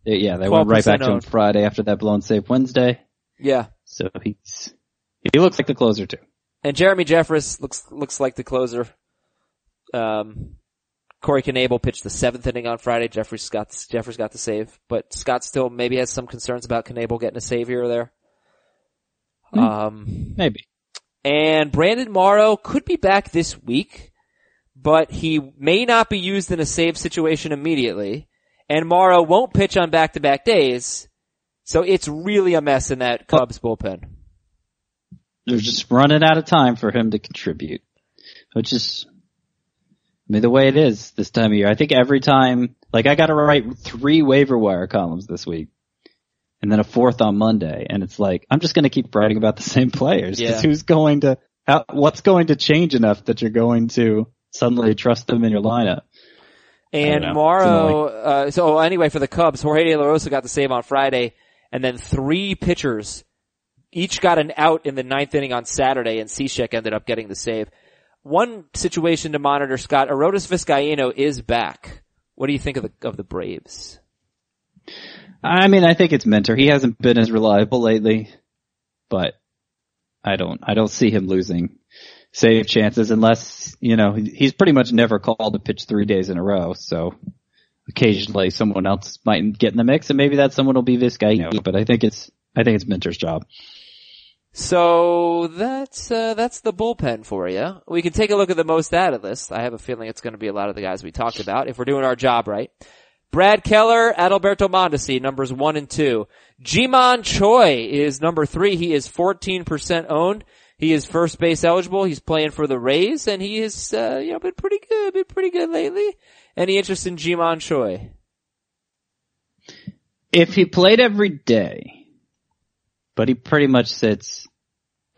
Yeah, they went right 12% back to him. Friday after that blown save Wednesday. Yeah. So he's, he looks like the closer too. And Jeremy Jeffress looks, looks like the closer. Um, Corey Knebel pitched the seventh inning on Friday. Jeffress got, Jeffress got the save, but Scott still maybe has some concerns about Knebel getting a save here or there. Hmm. Um, Maybe. and Brandon Morrow could be back this week, but he may not be used in a save situation immediately. And Morrow won't pitch on back-to-back days, so it's really a mess in that Cubs bullpen. They're just running out of time for him to contribute. Which is, I mean, the way it is this time of year. I think every time, like I gotta write three waiver wire columns this week. And then a fourth on Monday. And it's like, I'm just gonna keep writing about the (laughs) same players. Yeah. who's going to, how, what's going to change enough that you're going to suddenly trust them in your lineup? And. Morrow, uh, so anyway, for the Cubs, Jorge De La Rosa got the save on Friday, and then three pitchers each got an out in the ninth inning on Saturday, and Cishek ended up getting the save. One situation to monitor, Scott, Arodys Vizcaíno is back. What do you think of the, of the Braves? I mean, I think it's Minter. He hasn't been as reliable lately, but I don't, I don't see him losing save chances unless, you know, he's pretty much never called to pitch three days in a row. So occasionally someone else might get in the mix and maybe that someone will be Vizcaíno, but I think it's, I think it's Minter's job. So that's uh, that's the bullpen for you. We can take a look at the most added list. I have a feeling it's going to be a lot of the guys we talked about if we're doing our job right. Brad Keller, Adalberto Mondesi, numbers one and two. Ji-Man Choi is number three. He is 14% owned. He is first base eligible. He's playing for the Rays and he has, uh, you know, been pretty good, been pretty good lately. Any interest in Ji-Man Choi? If he played every day, but he pretty much sits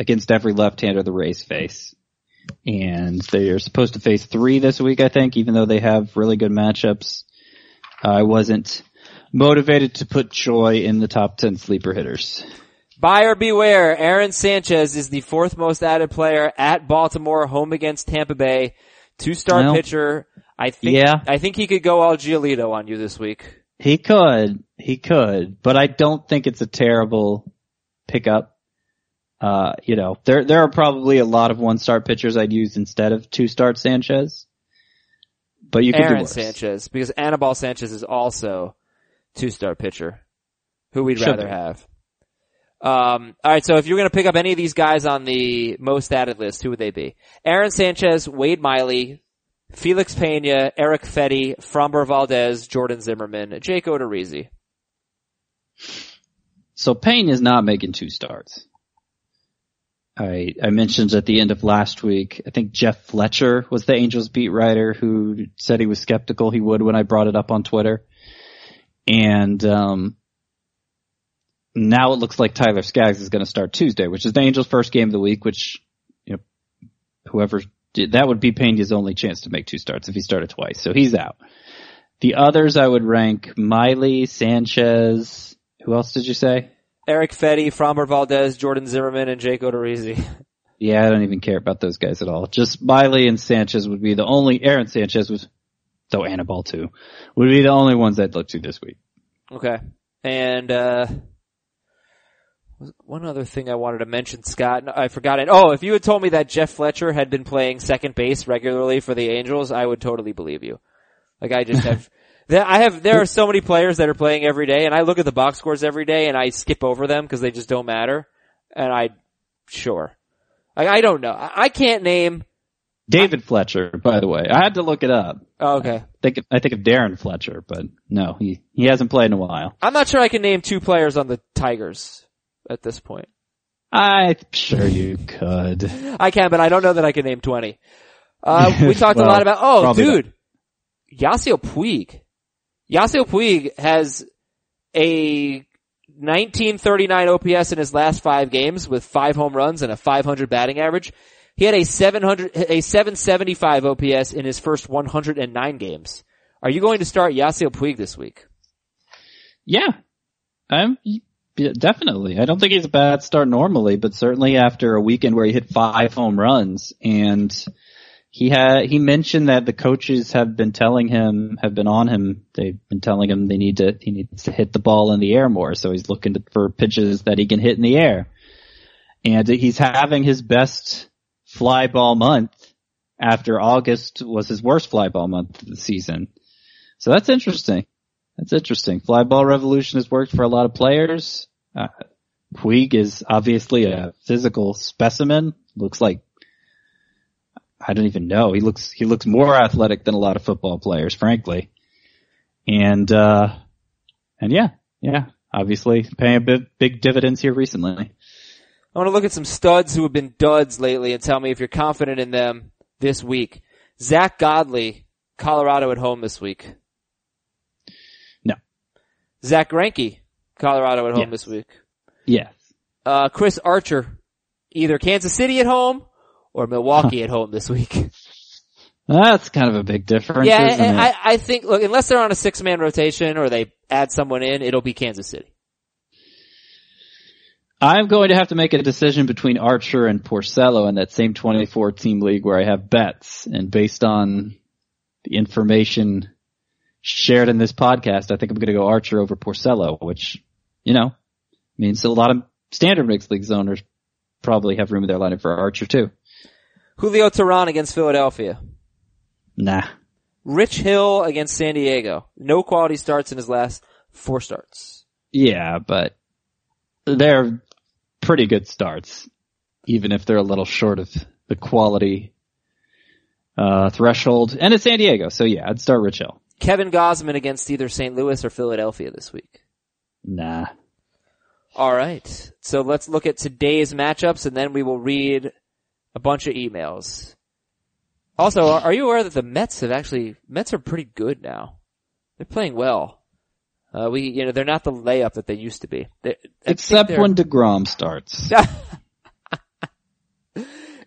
against every left-hander the Rays face. And they're supposed to face three this week, I think, even though they have really good matchups. I wasn't motivated to put Choi in the top 10 sleeper hitters. Buyer beware. Aaron Sanchez is the fourth most added player at Baltimore, home against Tampa Bay. Two star Well, pitcher. I think, yeah. I think he could go all Giolito on you this week. He could, he could, but I don't think it's a terrible pickup. Uh, you know, there, there are probably a lot of one-star pitchers I'd use instead of two-start Sanchez. But you could do Aaron worse. Sanchez, because Anibal Sanchez is also two star pitcher, who we'd Should rather be. have. Um, all right, so if you're going to pick up any of these guys on the most added list, who would they be? Aaron Sanchez, Wade Miley, Felix Pena, Erick Fedde, Framber Valdez, Jordan Zimmermann, Jake Odorizzi. So Pena is not making two starts. I, I mentioned at the end of last week, I think Jeff Fletcher was the Angels beat writer who said he was skeptical he would when I brought it up on Twitter. And, um, now it looks like Tyler Skaggs is going to start Tuesday, which is the Angels first game of the week, which, you know, whoever did, that would be Pena's only chance to make two starts if he started twice. So he's out. The others I would rank Miley, Sanchez, who else did you say? Erick Fedde, Framber Valdez, Jordan Zimmermann, and Jake Odorizzi. (laughs) Yeah, I don't even care about those guys at all. Just Miley and Sanchez would be the only, Aaron Sanchez was, though Anibal too, would be the only ones I'd look to this week. Okay. And, uh, one other thing I wanted to mention, Scott, I forgot it. Oh, if you had told me that Jeff Fletcher had been playing second base regularly for the Angels, I would totally believe you. Like I just (laughs) have, there, I have, there are so many players that are playing every day and I look at the box scores every day and I skip over them because they just don't matter. And I, sure. I, I don't know. I, I can't name, David Fletcher, by the way, I had to look it up. oh, okay. Think I think of Darren Fletcher, but no, he, he hasn't played in a while. I'm not sure I can name two players on the Tigers at this point. I'm sure you could. I can, but I don't know that I can name 20. Uh, we (laughs) talked a lot about, oh, dude, Yasiel Puig. Yasiel Puig has a 1939 OPS in his last five games with five home runs and a 500 batting average. He had a 700, a 775 OPS in his first 109 games. Are you going to start Yasiel Puig this week? Yeah, I'm definitely. I don't think he's a bad start normally, but certainly after a weekend where he hit five home runs and he had he mentioned that the coaches have been telling him have been on him. They've been telling him they need to he needs to hit the ball in the air more. So he's looking to, for pitches that he can hit in the air, and he's having his best fly ball month after August was his worst fly ball month of the season. So that's interesting. That's interesting. Fly ball revolution has worked for a lot of players. Uh, Puig is obviously a physical specimen. Looks like I don't even know. He looks he looks more athletic than a lot of football players, frankly. And uh and yeah, yeah, obviously paying a bit big dividends here recently. I want to look at some studs who have been duds lately and tell me if you're confident in them this week. Zack Godley, Colorado at home this week. No. Zack Greinke, Colorado at home Yes. this week. Yes. Uh, Chris Archer, either Kansas City at home or Milwaukee at home this week. (laughs) That's kind of a big difference, yeah, isn't and it? I, I think, look, unless they're on a six man rotation or they add someone in, it'll be Kansas City. I'm going to have to make a decision between Archer and Porcello in that same 24 team league where I have bets. And based on the information shared in this podcast, I think I'm going to go Archer over Porcello, which, you know, means a lot of standard mixed league zoners probably have room in their lineup for Archer too. Julio Teheran against Philadelphia. Nah. Rich Hill against San Diego. No quality starts in his last four starts. Yeah, but they're pretty good starts, even if they're a little short of the quality uh, threshold. And it's San Diego, so yeah, I'd start Rich Hill. Kevin Gausman against either St. Louis or Philadelphia this week. Nah. All right. So let's look at today's matchups and then we will read a bunch of emails. Also, are you aware that the Mets have actually, Mets are pretty good now. They're playing well. Uh, we, you know, they're not the layup that they used to be. They, Except when DeGrom starts. (laughs)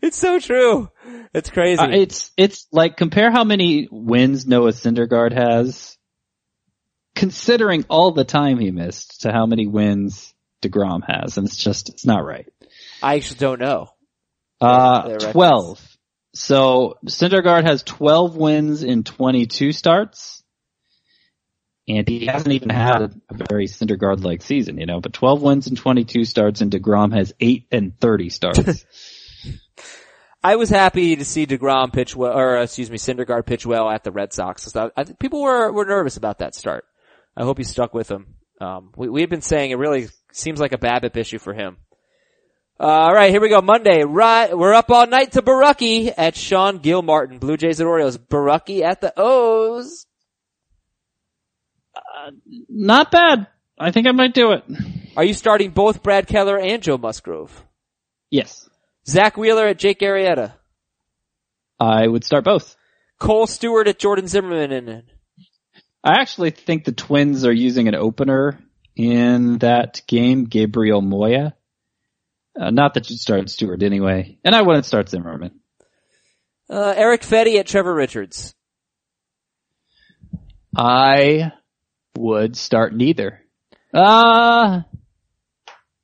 it's so true. It's crazy. Uh, it's, it's like compare how many wins Noah Syndergaard has, considering all the time he missed to how many wins DeGrom has. And it's just, it's not right. I actually don't know. Uh, 12. So Syndergaard has 12 wins in 22 starts. And he hasn't even had a very Syndergaard-like season, you know, but 12 wins in 22 starts and DeGrom has 8 and 30 starts. (laughs) I was happy to see DeGrom pitch well, or uh, excuse me, Syndergaard pitch well at the Red Sox. So I think people were, were nervous about that start. I hope he stuck with them. Um, we, we've been saying it really seems like a BABIP issue for him. Uh, all right, here we go. Monday, right? We're up all night to Borucki at Sean Gilmartin. Blue Jays at Orioles. Borucki at the O's. not bad. I think I might do it. Are you starting both Brad Keller and Joe Musgrove? Yes. Zack Wheeler at Jake Arrieta. I would start both. Kohl Stewart at Jordan Zimmerman. And I actually think the Twins are using an opener in that game, Gabriel Moya. Uh, not that you'd start Stewart anyway. And I wouldn't start Zimmermann. uh, Erick Fedde at Trevor Richards. I would start neither. Uh,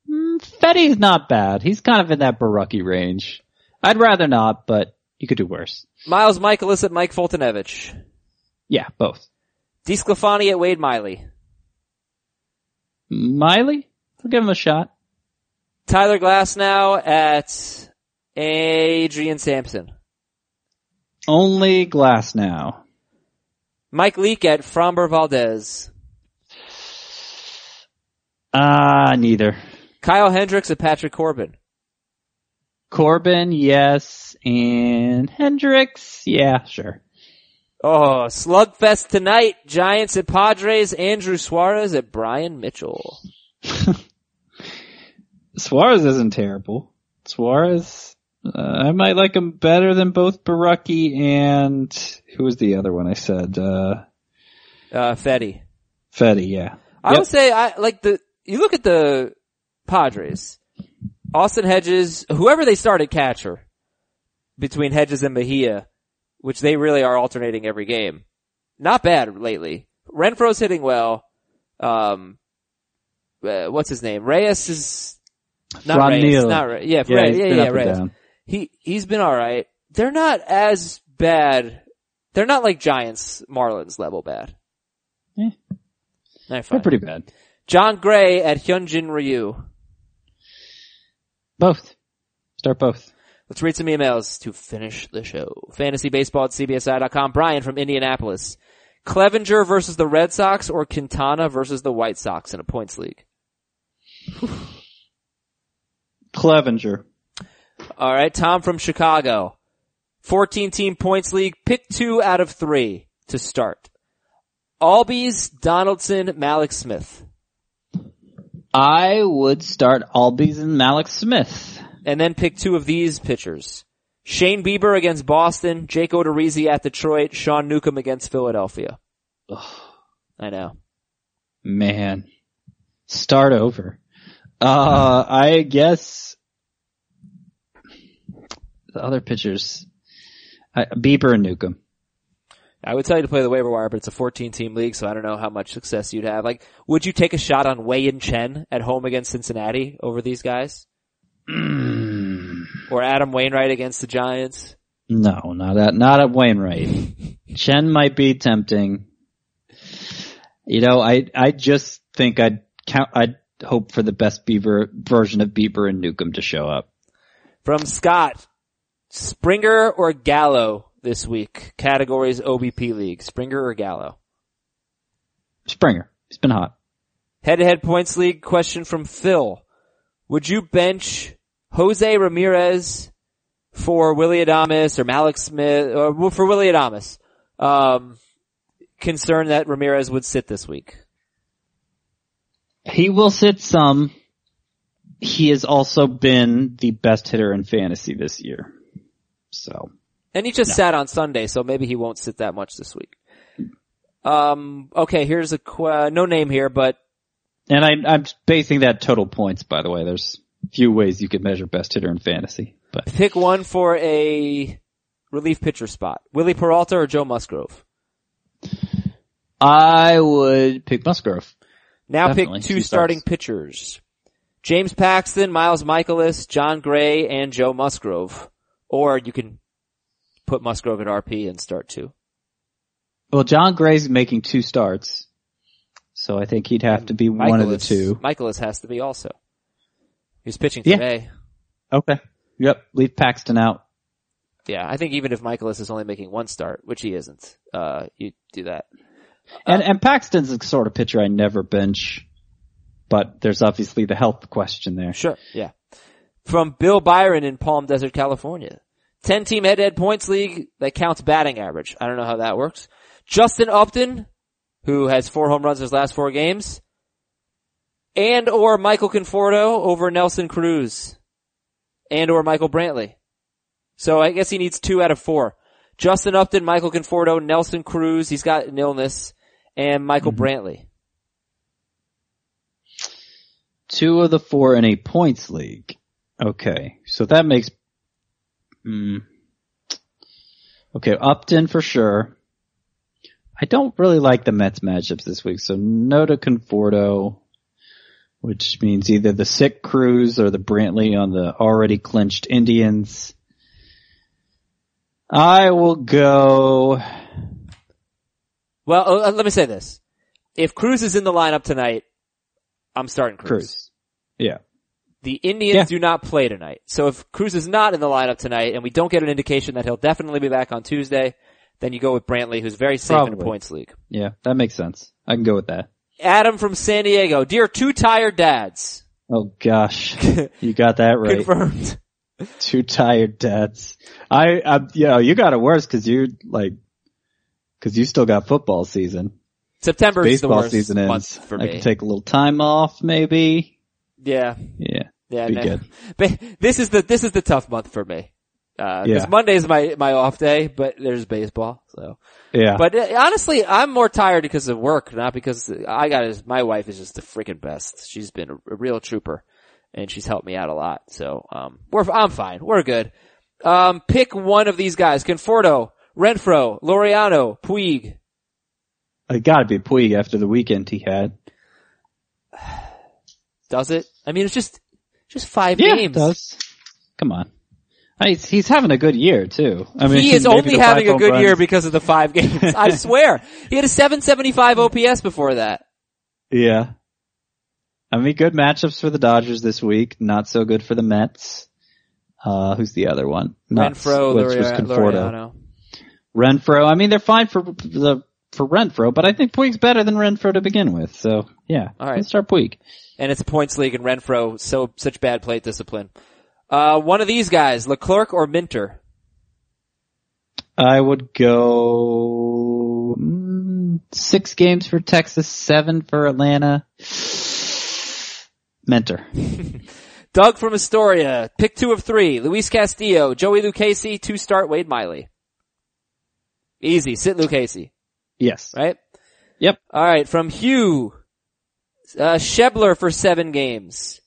mm, Fedde's not bad. He's kind of in that Borucki range. I'd rather not, but you could do worse. Miles Mikolas at Mike Foltynewicz. Yeah, both. DeSclafani at Wade Miley. Miley? I'll give him a shot. Tyler Glasnow at Adrian Sampson. Only Glasnow. Mike Leake at Framber Valdez. Ah, neither. Kyle Hendricks at Patrick Corbin. Corbin, yes, and Hendricks, yeah, sure. Oh, slugfest tonight. Giants at Padres. Andrew Suarez at Bryan Mitchell. (laughs) Suarez isn't terrible. Suarez, uh, I might like him better than both Borucki and who was the other one I said? Uh, Uh, Fedde. Fedde, yeah. I Yep. would say I like the, you look at the Padres. Austin Hedges, whoever they started catcher, between Hedges and Mejia, which they really are alternating every game. Not bad lately. Renfroe's hitting well. Um, uh, what's his name? Reyes is not Fran Reyes. Neal. Not Reyes. Yeah, Yeah, Reyes. yeah, yeah, Reyes. He he's been all right. They're not as bad. They're not like Giants Marlins level bad. Eh. They're They're pretty bad. Jon Gray at Hyunjin Ryu. Both. Start both. Let's read some emails to finish the show. Fantasy baseball at CBSI.com. Brian from Indianapolis. Clevinger versus the Red Sox or Quintana versus the White Sox in a points league. (laughs) Clevinger. All right, Tom from Chicago. 14 team points league. Pick two out of three to start. Albies, Donaldson, Mallex Smith. I would start Albies and Mallex Smith. And then pick two of these pitchers. Shane Bieber against Boston, Jake Odorizzi at Detroit, Sean Newcomb against Philadelphia. I know. Man. Start over. Uh, I guess the other pitchers, I, Bieber and Newcomb. I would tell you to play the waiver wire, but it's a 14 team league, so I don't know how much success you'd have. Like, would you take a shot on Wei-Yin Chen at home against Cincinnati over these guys? Mm, Or Adam Wainwright against the Giants? no, not at, not at Wainwright. Chen might be tempting. You know, I, I just think I'd count, I'd hope for the best Beaver version of Bieber and Newcomb to show up. From Scott, Springer or Gallo this week? Categories OBP league. Springer or Gallo? Springer. He's been hot. Head to head points league question from Phil. Would you bench Jose Ramirez for Willy Adames or Mallex Smith, or for Willy Adames? Um, concerned that Ramirez would sit this week. He will sit some. He has also been the best hitter in fantasy this year. So, And he just sat on Sunday, so maybe he won't sit that much this week. Um, okay, here's a, qu- no name here, but and I, I'm basing that total points, by the way. There's few ways you could measure best hitter in fantasy, but pick one for a relief pitcher spot. Wily Peralta or Joe Musgrove? I would pick Musgrove. Now Definitely, pick two two starting starts. pitchers. James Paxton, Miles Mikolas, Jon Gray, and Joe Musgrove. Or you can put Musgrove at RP and start two. Well, Jon Gray's making two starts, so I think he'd have to be one of the two. Mikolas has to be also. He's pitching Yeah. today. Okay. Yep. Leave Paxton out. Yeah, I think even if Mikolas is only making one start, which he isn't, uh, you do that. And, uh, and Paxton's the sort of pitcher I never bench, but there's obviously the health question there. Sure, yeah. From Bill Byron in Palm Desert, California. 10 team head to head points league that counts batting average. I don't know how that works. Justin Upton, who has four home runs in his last four games. And or Michael Conforto over Nelson Cruz. And or Michael Brantley. So I guess he needs two out of four. Justin Upton, Michael Conforto, Nelson Cruz, he's got an illness, and Michael Brantley. Two of the four in a points league. Okay. So that makes, hmm. Okay, Upton for sure. I don't really like the Mets matchups this week, so no to Conforto, which means either the sick Cruz or the Brantley on the already clinched Indians. I will go, Well, uh, let me say this. If Cruz is in the lineup tonight, I'm starting Cruz. Cruz. Yeah. The Indians Yeah. do not play tonight. So if Cruz is not in the lineup tonight and we don't get an indication that he'll definitely be back on Tuesday, then you go with Brantley, who's very safe in a points league. Yeah, that makes sense. I can go with that. Adam from San Diego. Dear two tired dads. Oh gosh. You got that (laughs) right. Confirmed. (laughs) Two tired dads. I, I, you know, you got it worse cause you're like, cause you still got football season. September is the worst season month ends. for I me. can take a little time off maybe. yeah. Yeah. Yeah. Be no. good. (laughs) But this is the, this is the tough month for me. Uh, cause Yeah. Monday is my, my off day, but there's baseball, so. Yeah. But uh, honestly, I'm more tired because of work, not because I got my wife is just the freaking best. She's been a, a real trooper and she's helped me out a lot. So, um, we're, I'm fine. We're good. Um, pick one of these guys. Conforto, Renfroe, Laureano, Puig. It gotta be Puig after the weekend he had. (sighs) Does it? I mean, it's just, just five Yeah, games. it does. Come on. He's, he's having a good year too. I mean, He is only having a good home year because of the five games. I (laughs) swear. He had a 775 OPS before that. Yeah. I mean, good matchups for the Dodgers this week. Not so good for the Mets. Uh, who's the other one? Not Renfroe, which was Conforto. Renfroe. I mean, they're fine for the for Renfroe, but I think Puig's better than Renfroe to begin with. So yeah, All right. let's start Puig. And it's a points league and Renfroe, so, such bad plate discipline. Uh, one of these guys, Leclerc or Minter? I would go mm, six games for Texas, seven for Atlanta. Minter. (laughs) Doug from Astoria, pick two of three. Luis Castillo, Joey Lucchesi, two start Wade Miley. Easy, sit Lucchesi, Yes. right? Yep. Alright, from Hugh, uh, Schebler for seven games.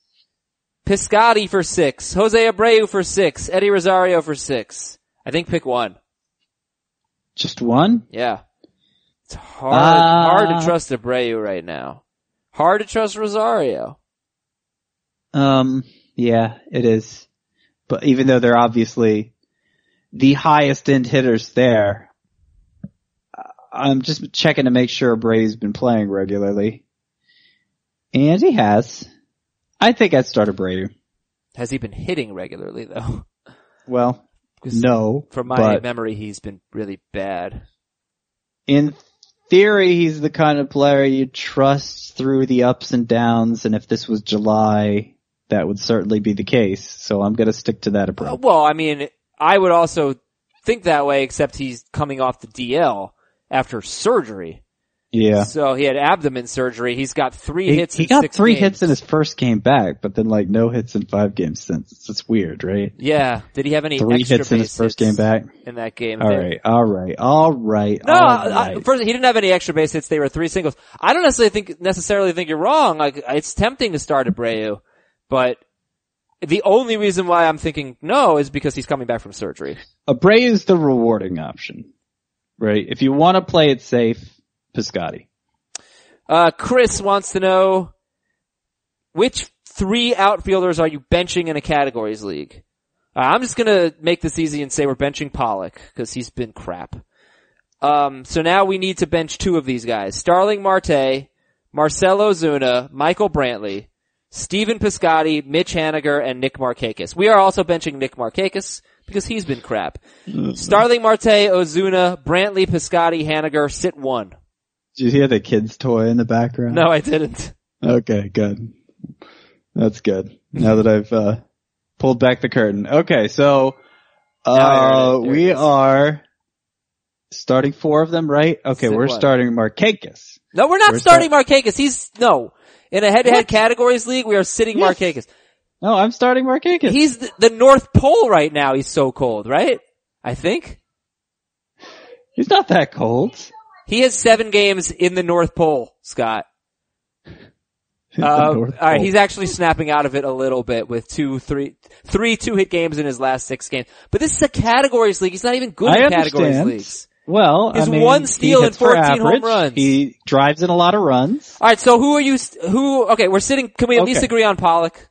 Piscotti for six. Jose Abreu for six. Eddie Rosario for six. I think pick one. Just one? Yeah. It's hard, Uh, hard to trust Abreu right now. Hard to trust Rosario. Um, yeah, it is. But even though they're obviously the highest end hitters there, I'm just checking to make sure Abreu's been playing regularly. And he has. I think I'd start Abreu. Has he been hitting regularly though? (laughs) Well, no. From my memory, he's been really bad. in theory, he's the kind of player you trust through the ups and downs. And if this was July, that would certainly be the case. So I'm going to stick to that approach. well, I mean, I would also think that way, except he's coming off the DL after surgery. Yeah. So he had abdomen surgery. He's got three He, hits. he in got three games. hits in his first game back, but then like no hits in five games since. It's just weird, right? Yeah. Did he have any Three extra hits in his first game back. in that game? All right. All right. All right. No, all I, first he didn't have any extra base hits. They were three singles. I don't necessarily think necessarily think you're wrong. Like it's tempting to start Abreu, but the only reason why I'm thinking no is because he's coming back from surgery. Abreu is the rewarding option, right? If you want to play it safe, Piscotti. Uh, Chris wants to know which three outfielders are you benching in a categories league? Uh, I'm just gonna make this easy and say we're benching Pollock because he's been crap. Um, so now we need to bench two of these guys: Starling Marte, Marcell Ozuna, Michael Brantley, Stephen Piscotti, Mitch Haniger, and Nick Markakis. We are also benching Nick Markakis because he's been crap. Starling Marte, Ozuna, Brantley, Piscotti, Haniger, sit one. Did you hear the kid's toy in the background? No, I didn't. Okay, good. That's good. Now that I've uh, pulled back the curtain. Okay, so Now I heard uh, it. There it we are starting four of them, right? Okay, Sit we're one. starting Markakis. No, we're not We're starting Markakis. He's, no. In a head-to-head categories league, we are sitting Yes. Markakis. No, I'm starting Markakis. He's the, the North Pole right now. He's so cold, right? I think. He's not that cold. He has seven games in the North Pole, Scott. Uh, all right, he's actually snapping out of it a little bit with two, three, three two-hit games in his last six games. But this is a categories league. He's not even good I in categories leagues. Well, His I mean, one he steal and for 14 home runs. He drives in a lot of runs. All right, so who are you? Who? Okay, we're sitting. Can we at least agree on Pollock?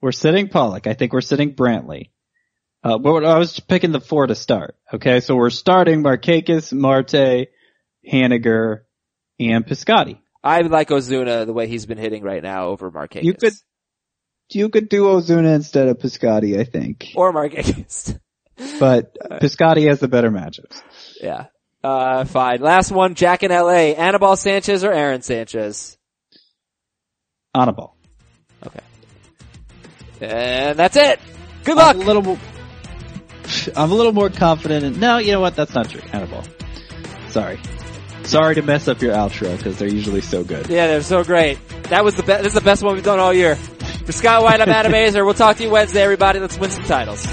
We're sitting Pollock. I think we're sitting Brantley. Uh, but I was picking the four to start. Okay, so we're starting Markakis, Marte, Haniger, and Piscotti. I like Ozuna the way he's been hitting right now over Marquez. You could, you could do Ozuna instead of Piscotti, I think. or Marquez. (laughs) But Piscotti has the better matchups. Yeah. Uh, fine. Last one, Jack in LA. Anibal Sanchez or Aaron Sanchez? Anibal. Okay. And that's it. Good I'm luck. a little more, (laughs) I'm a little more confident in, no, you know what? That's not true. Anibal. Sorry. Sorry to mess up your outro because they're usually so good. Yeah, they're so great. That was the best, this is the best one we've done all year. For Scott White, I'm Adam (laughs) Aizer. We'll talk to you Wednesday, everybody. Let's win some titles.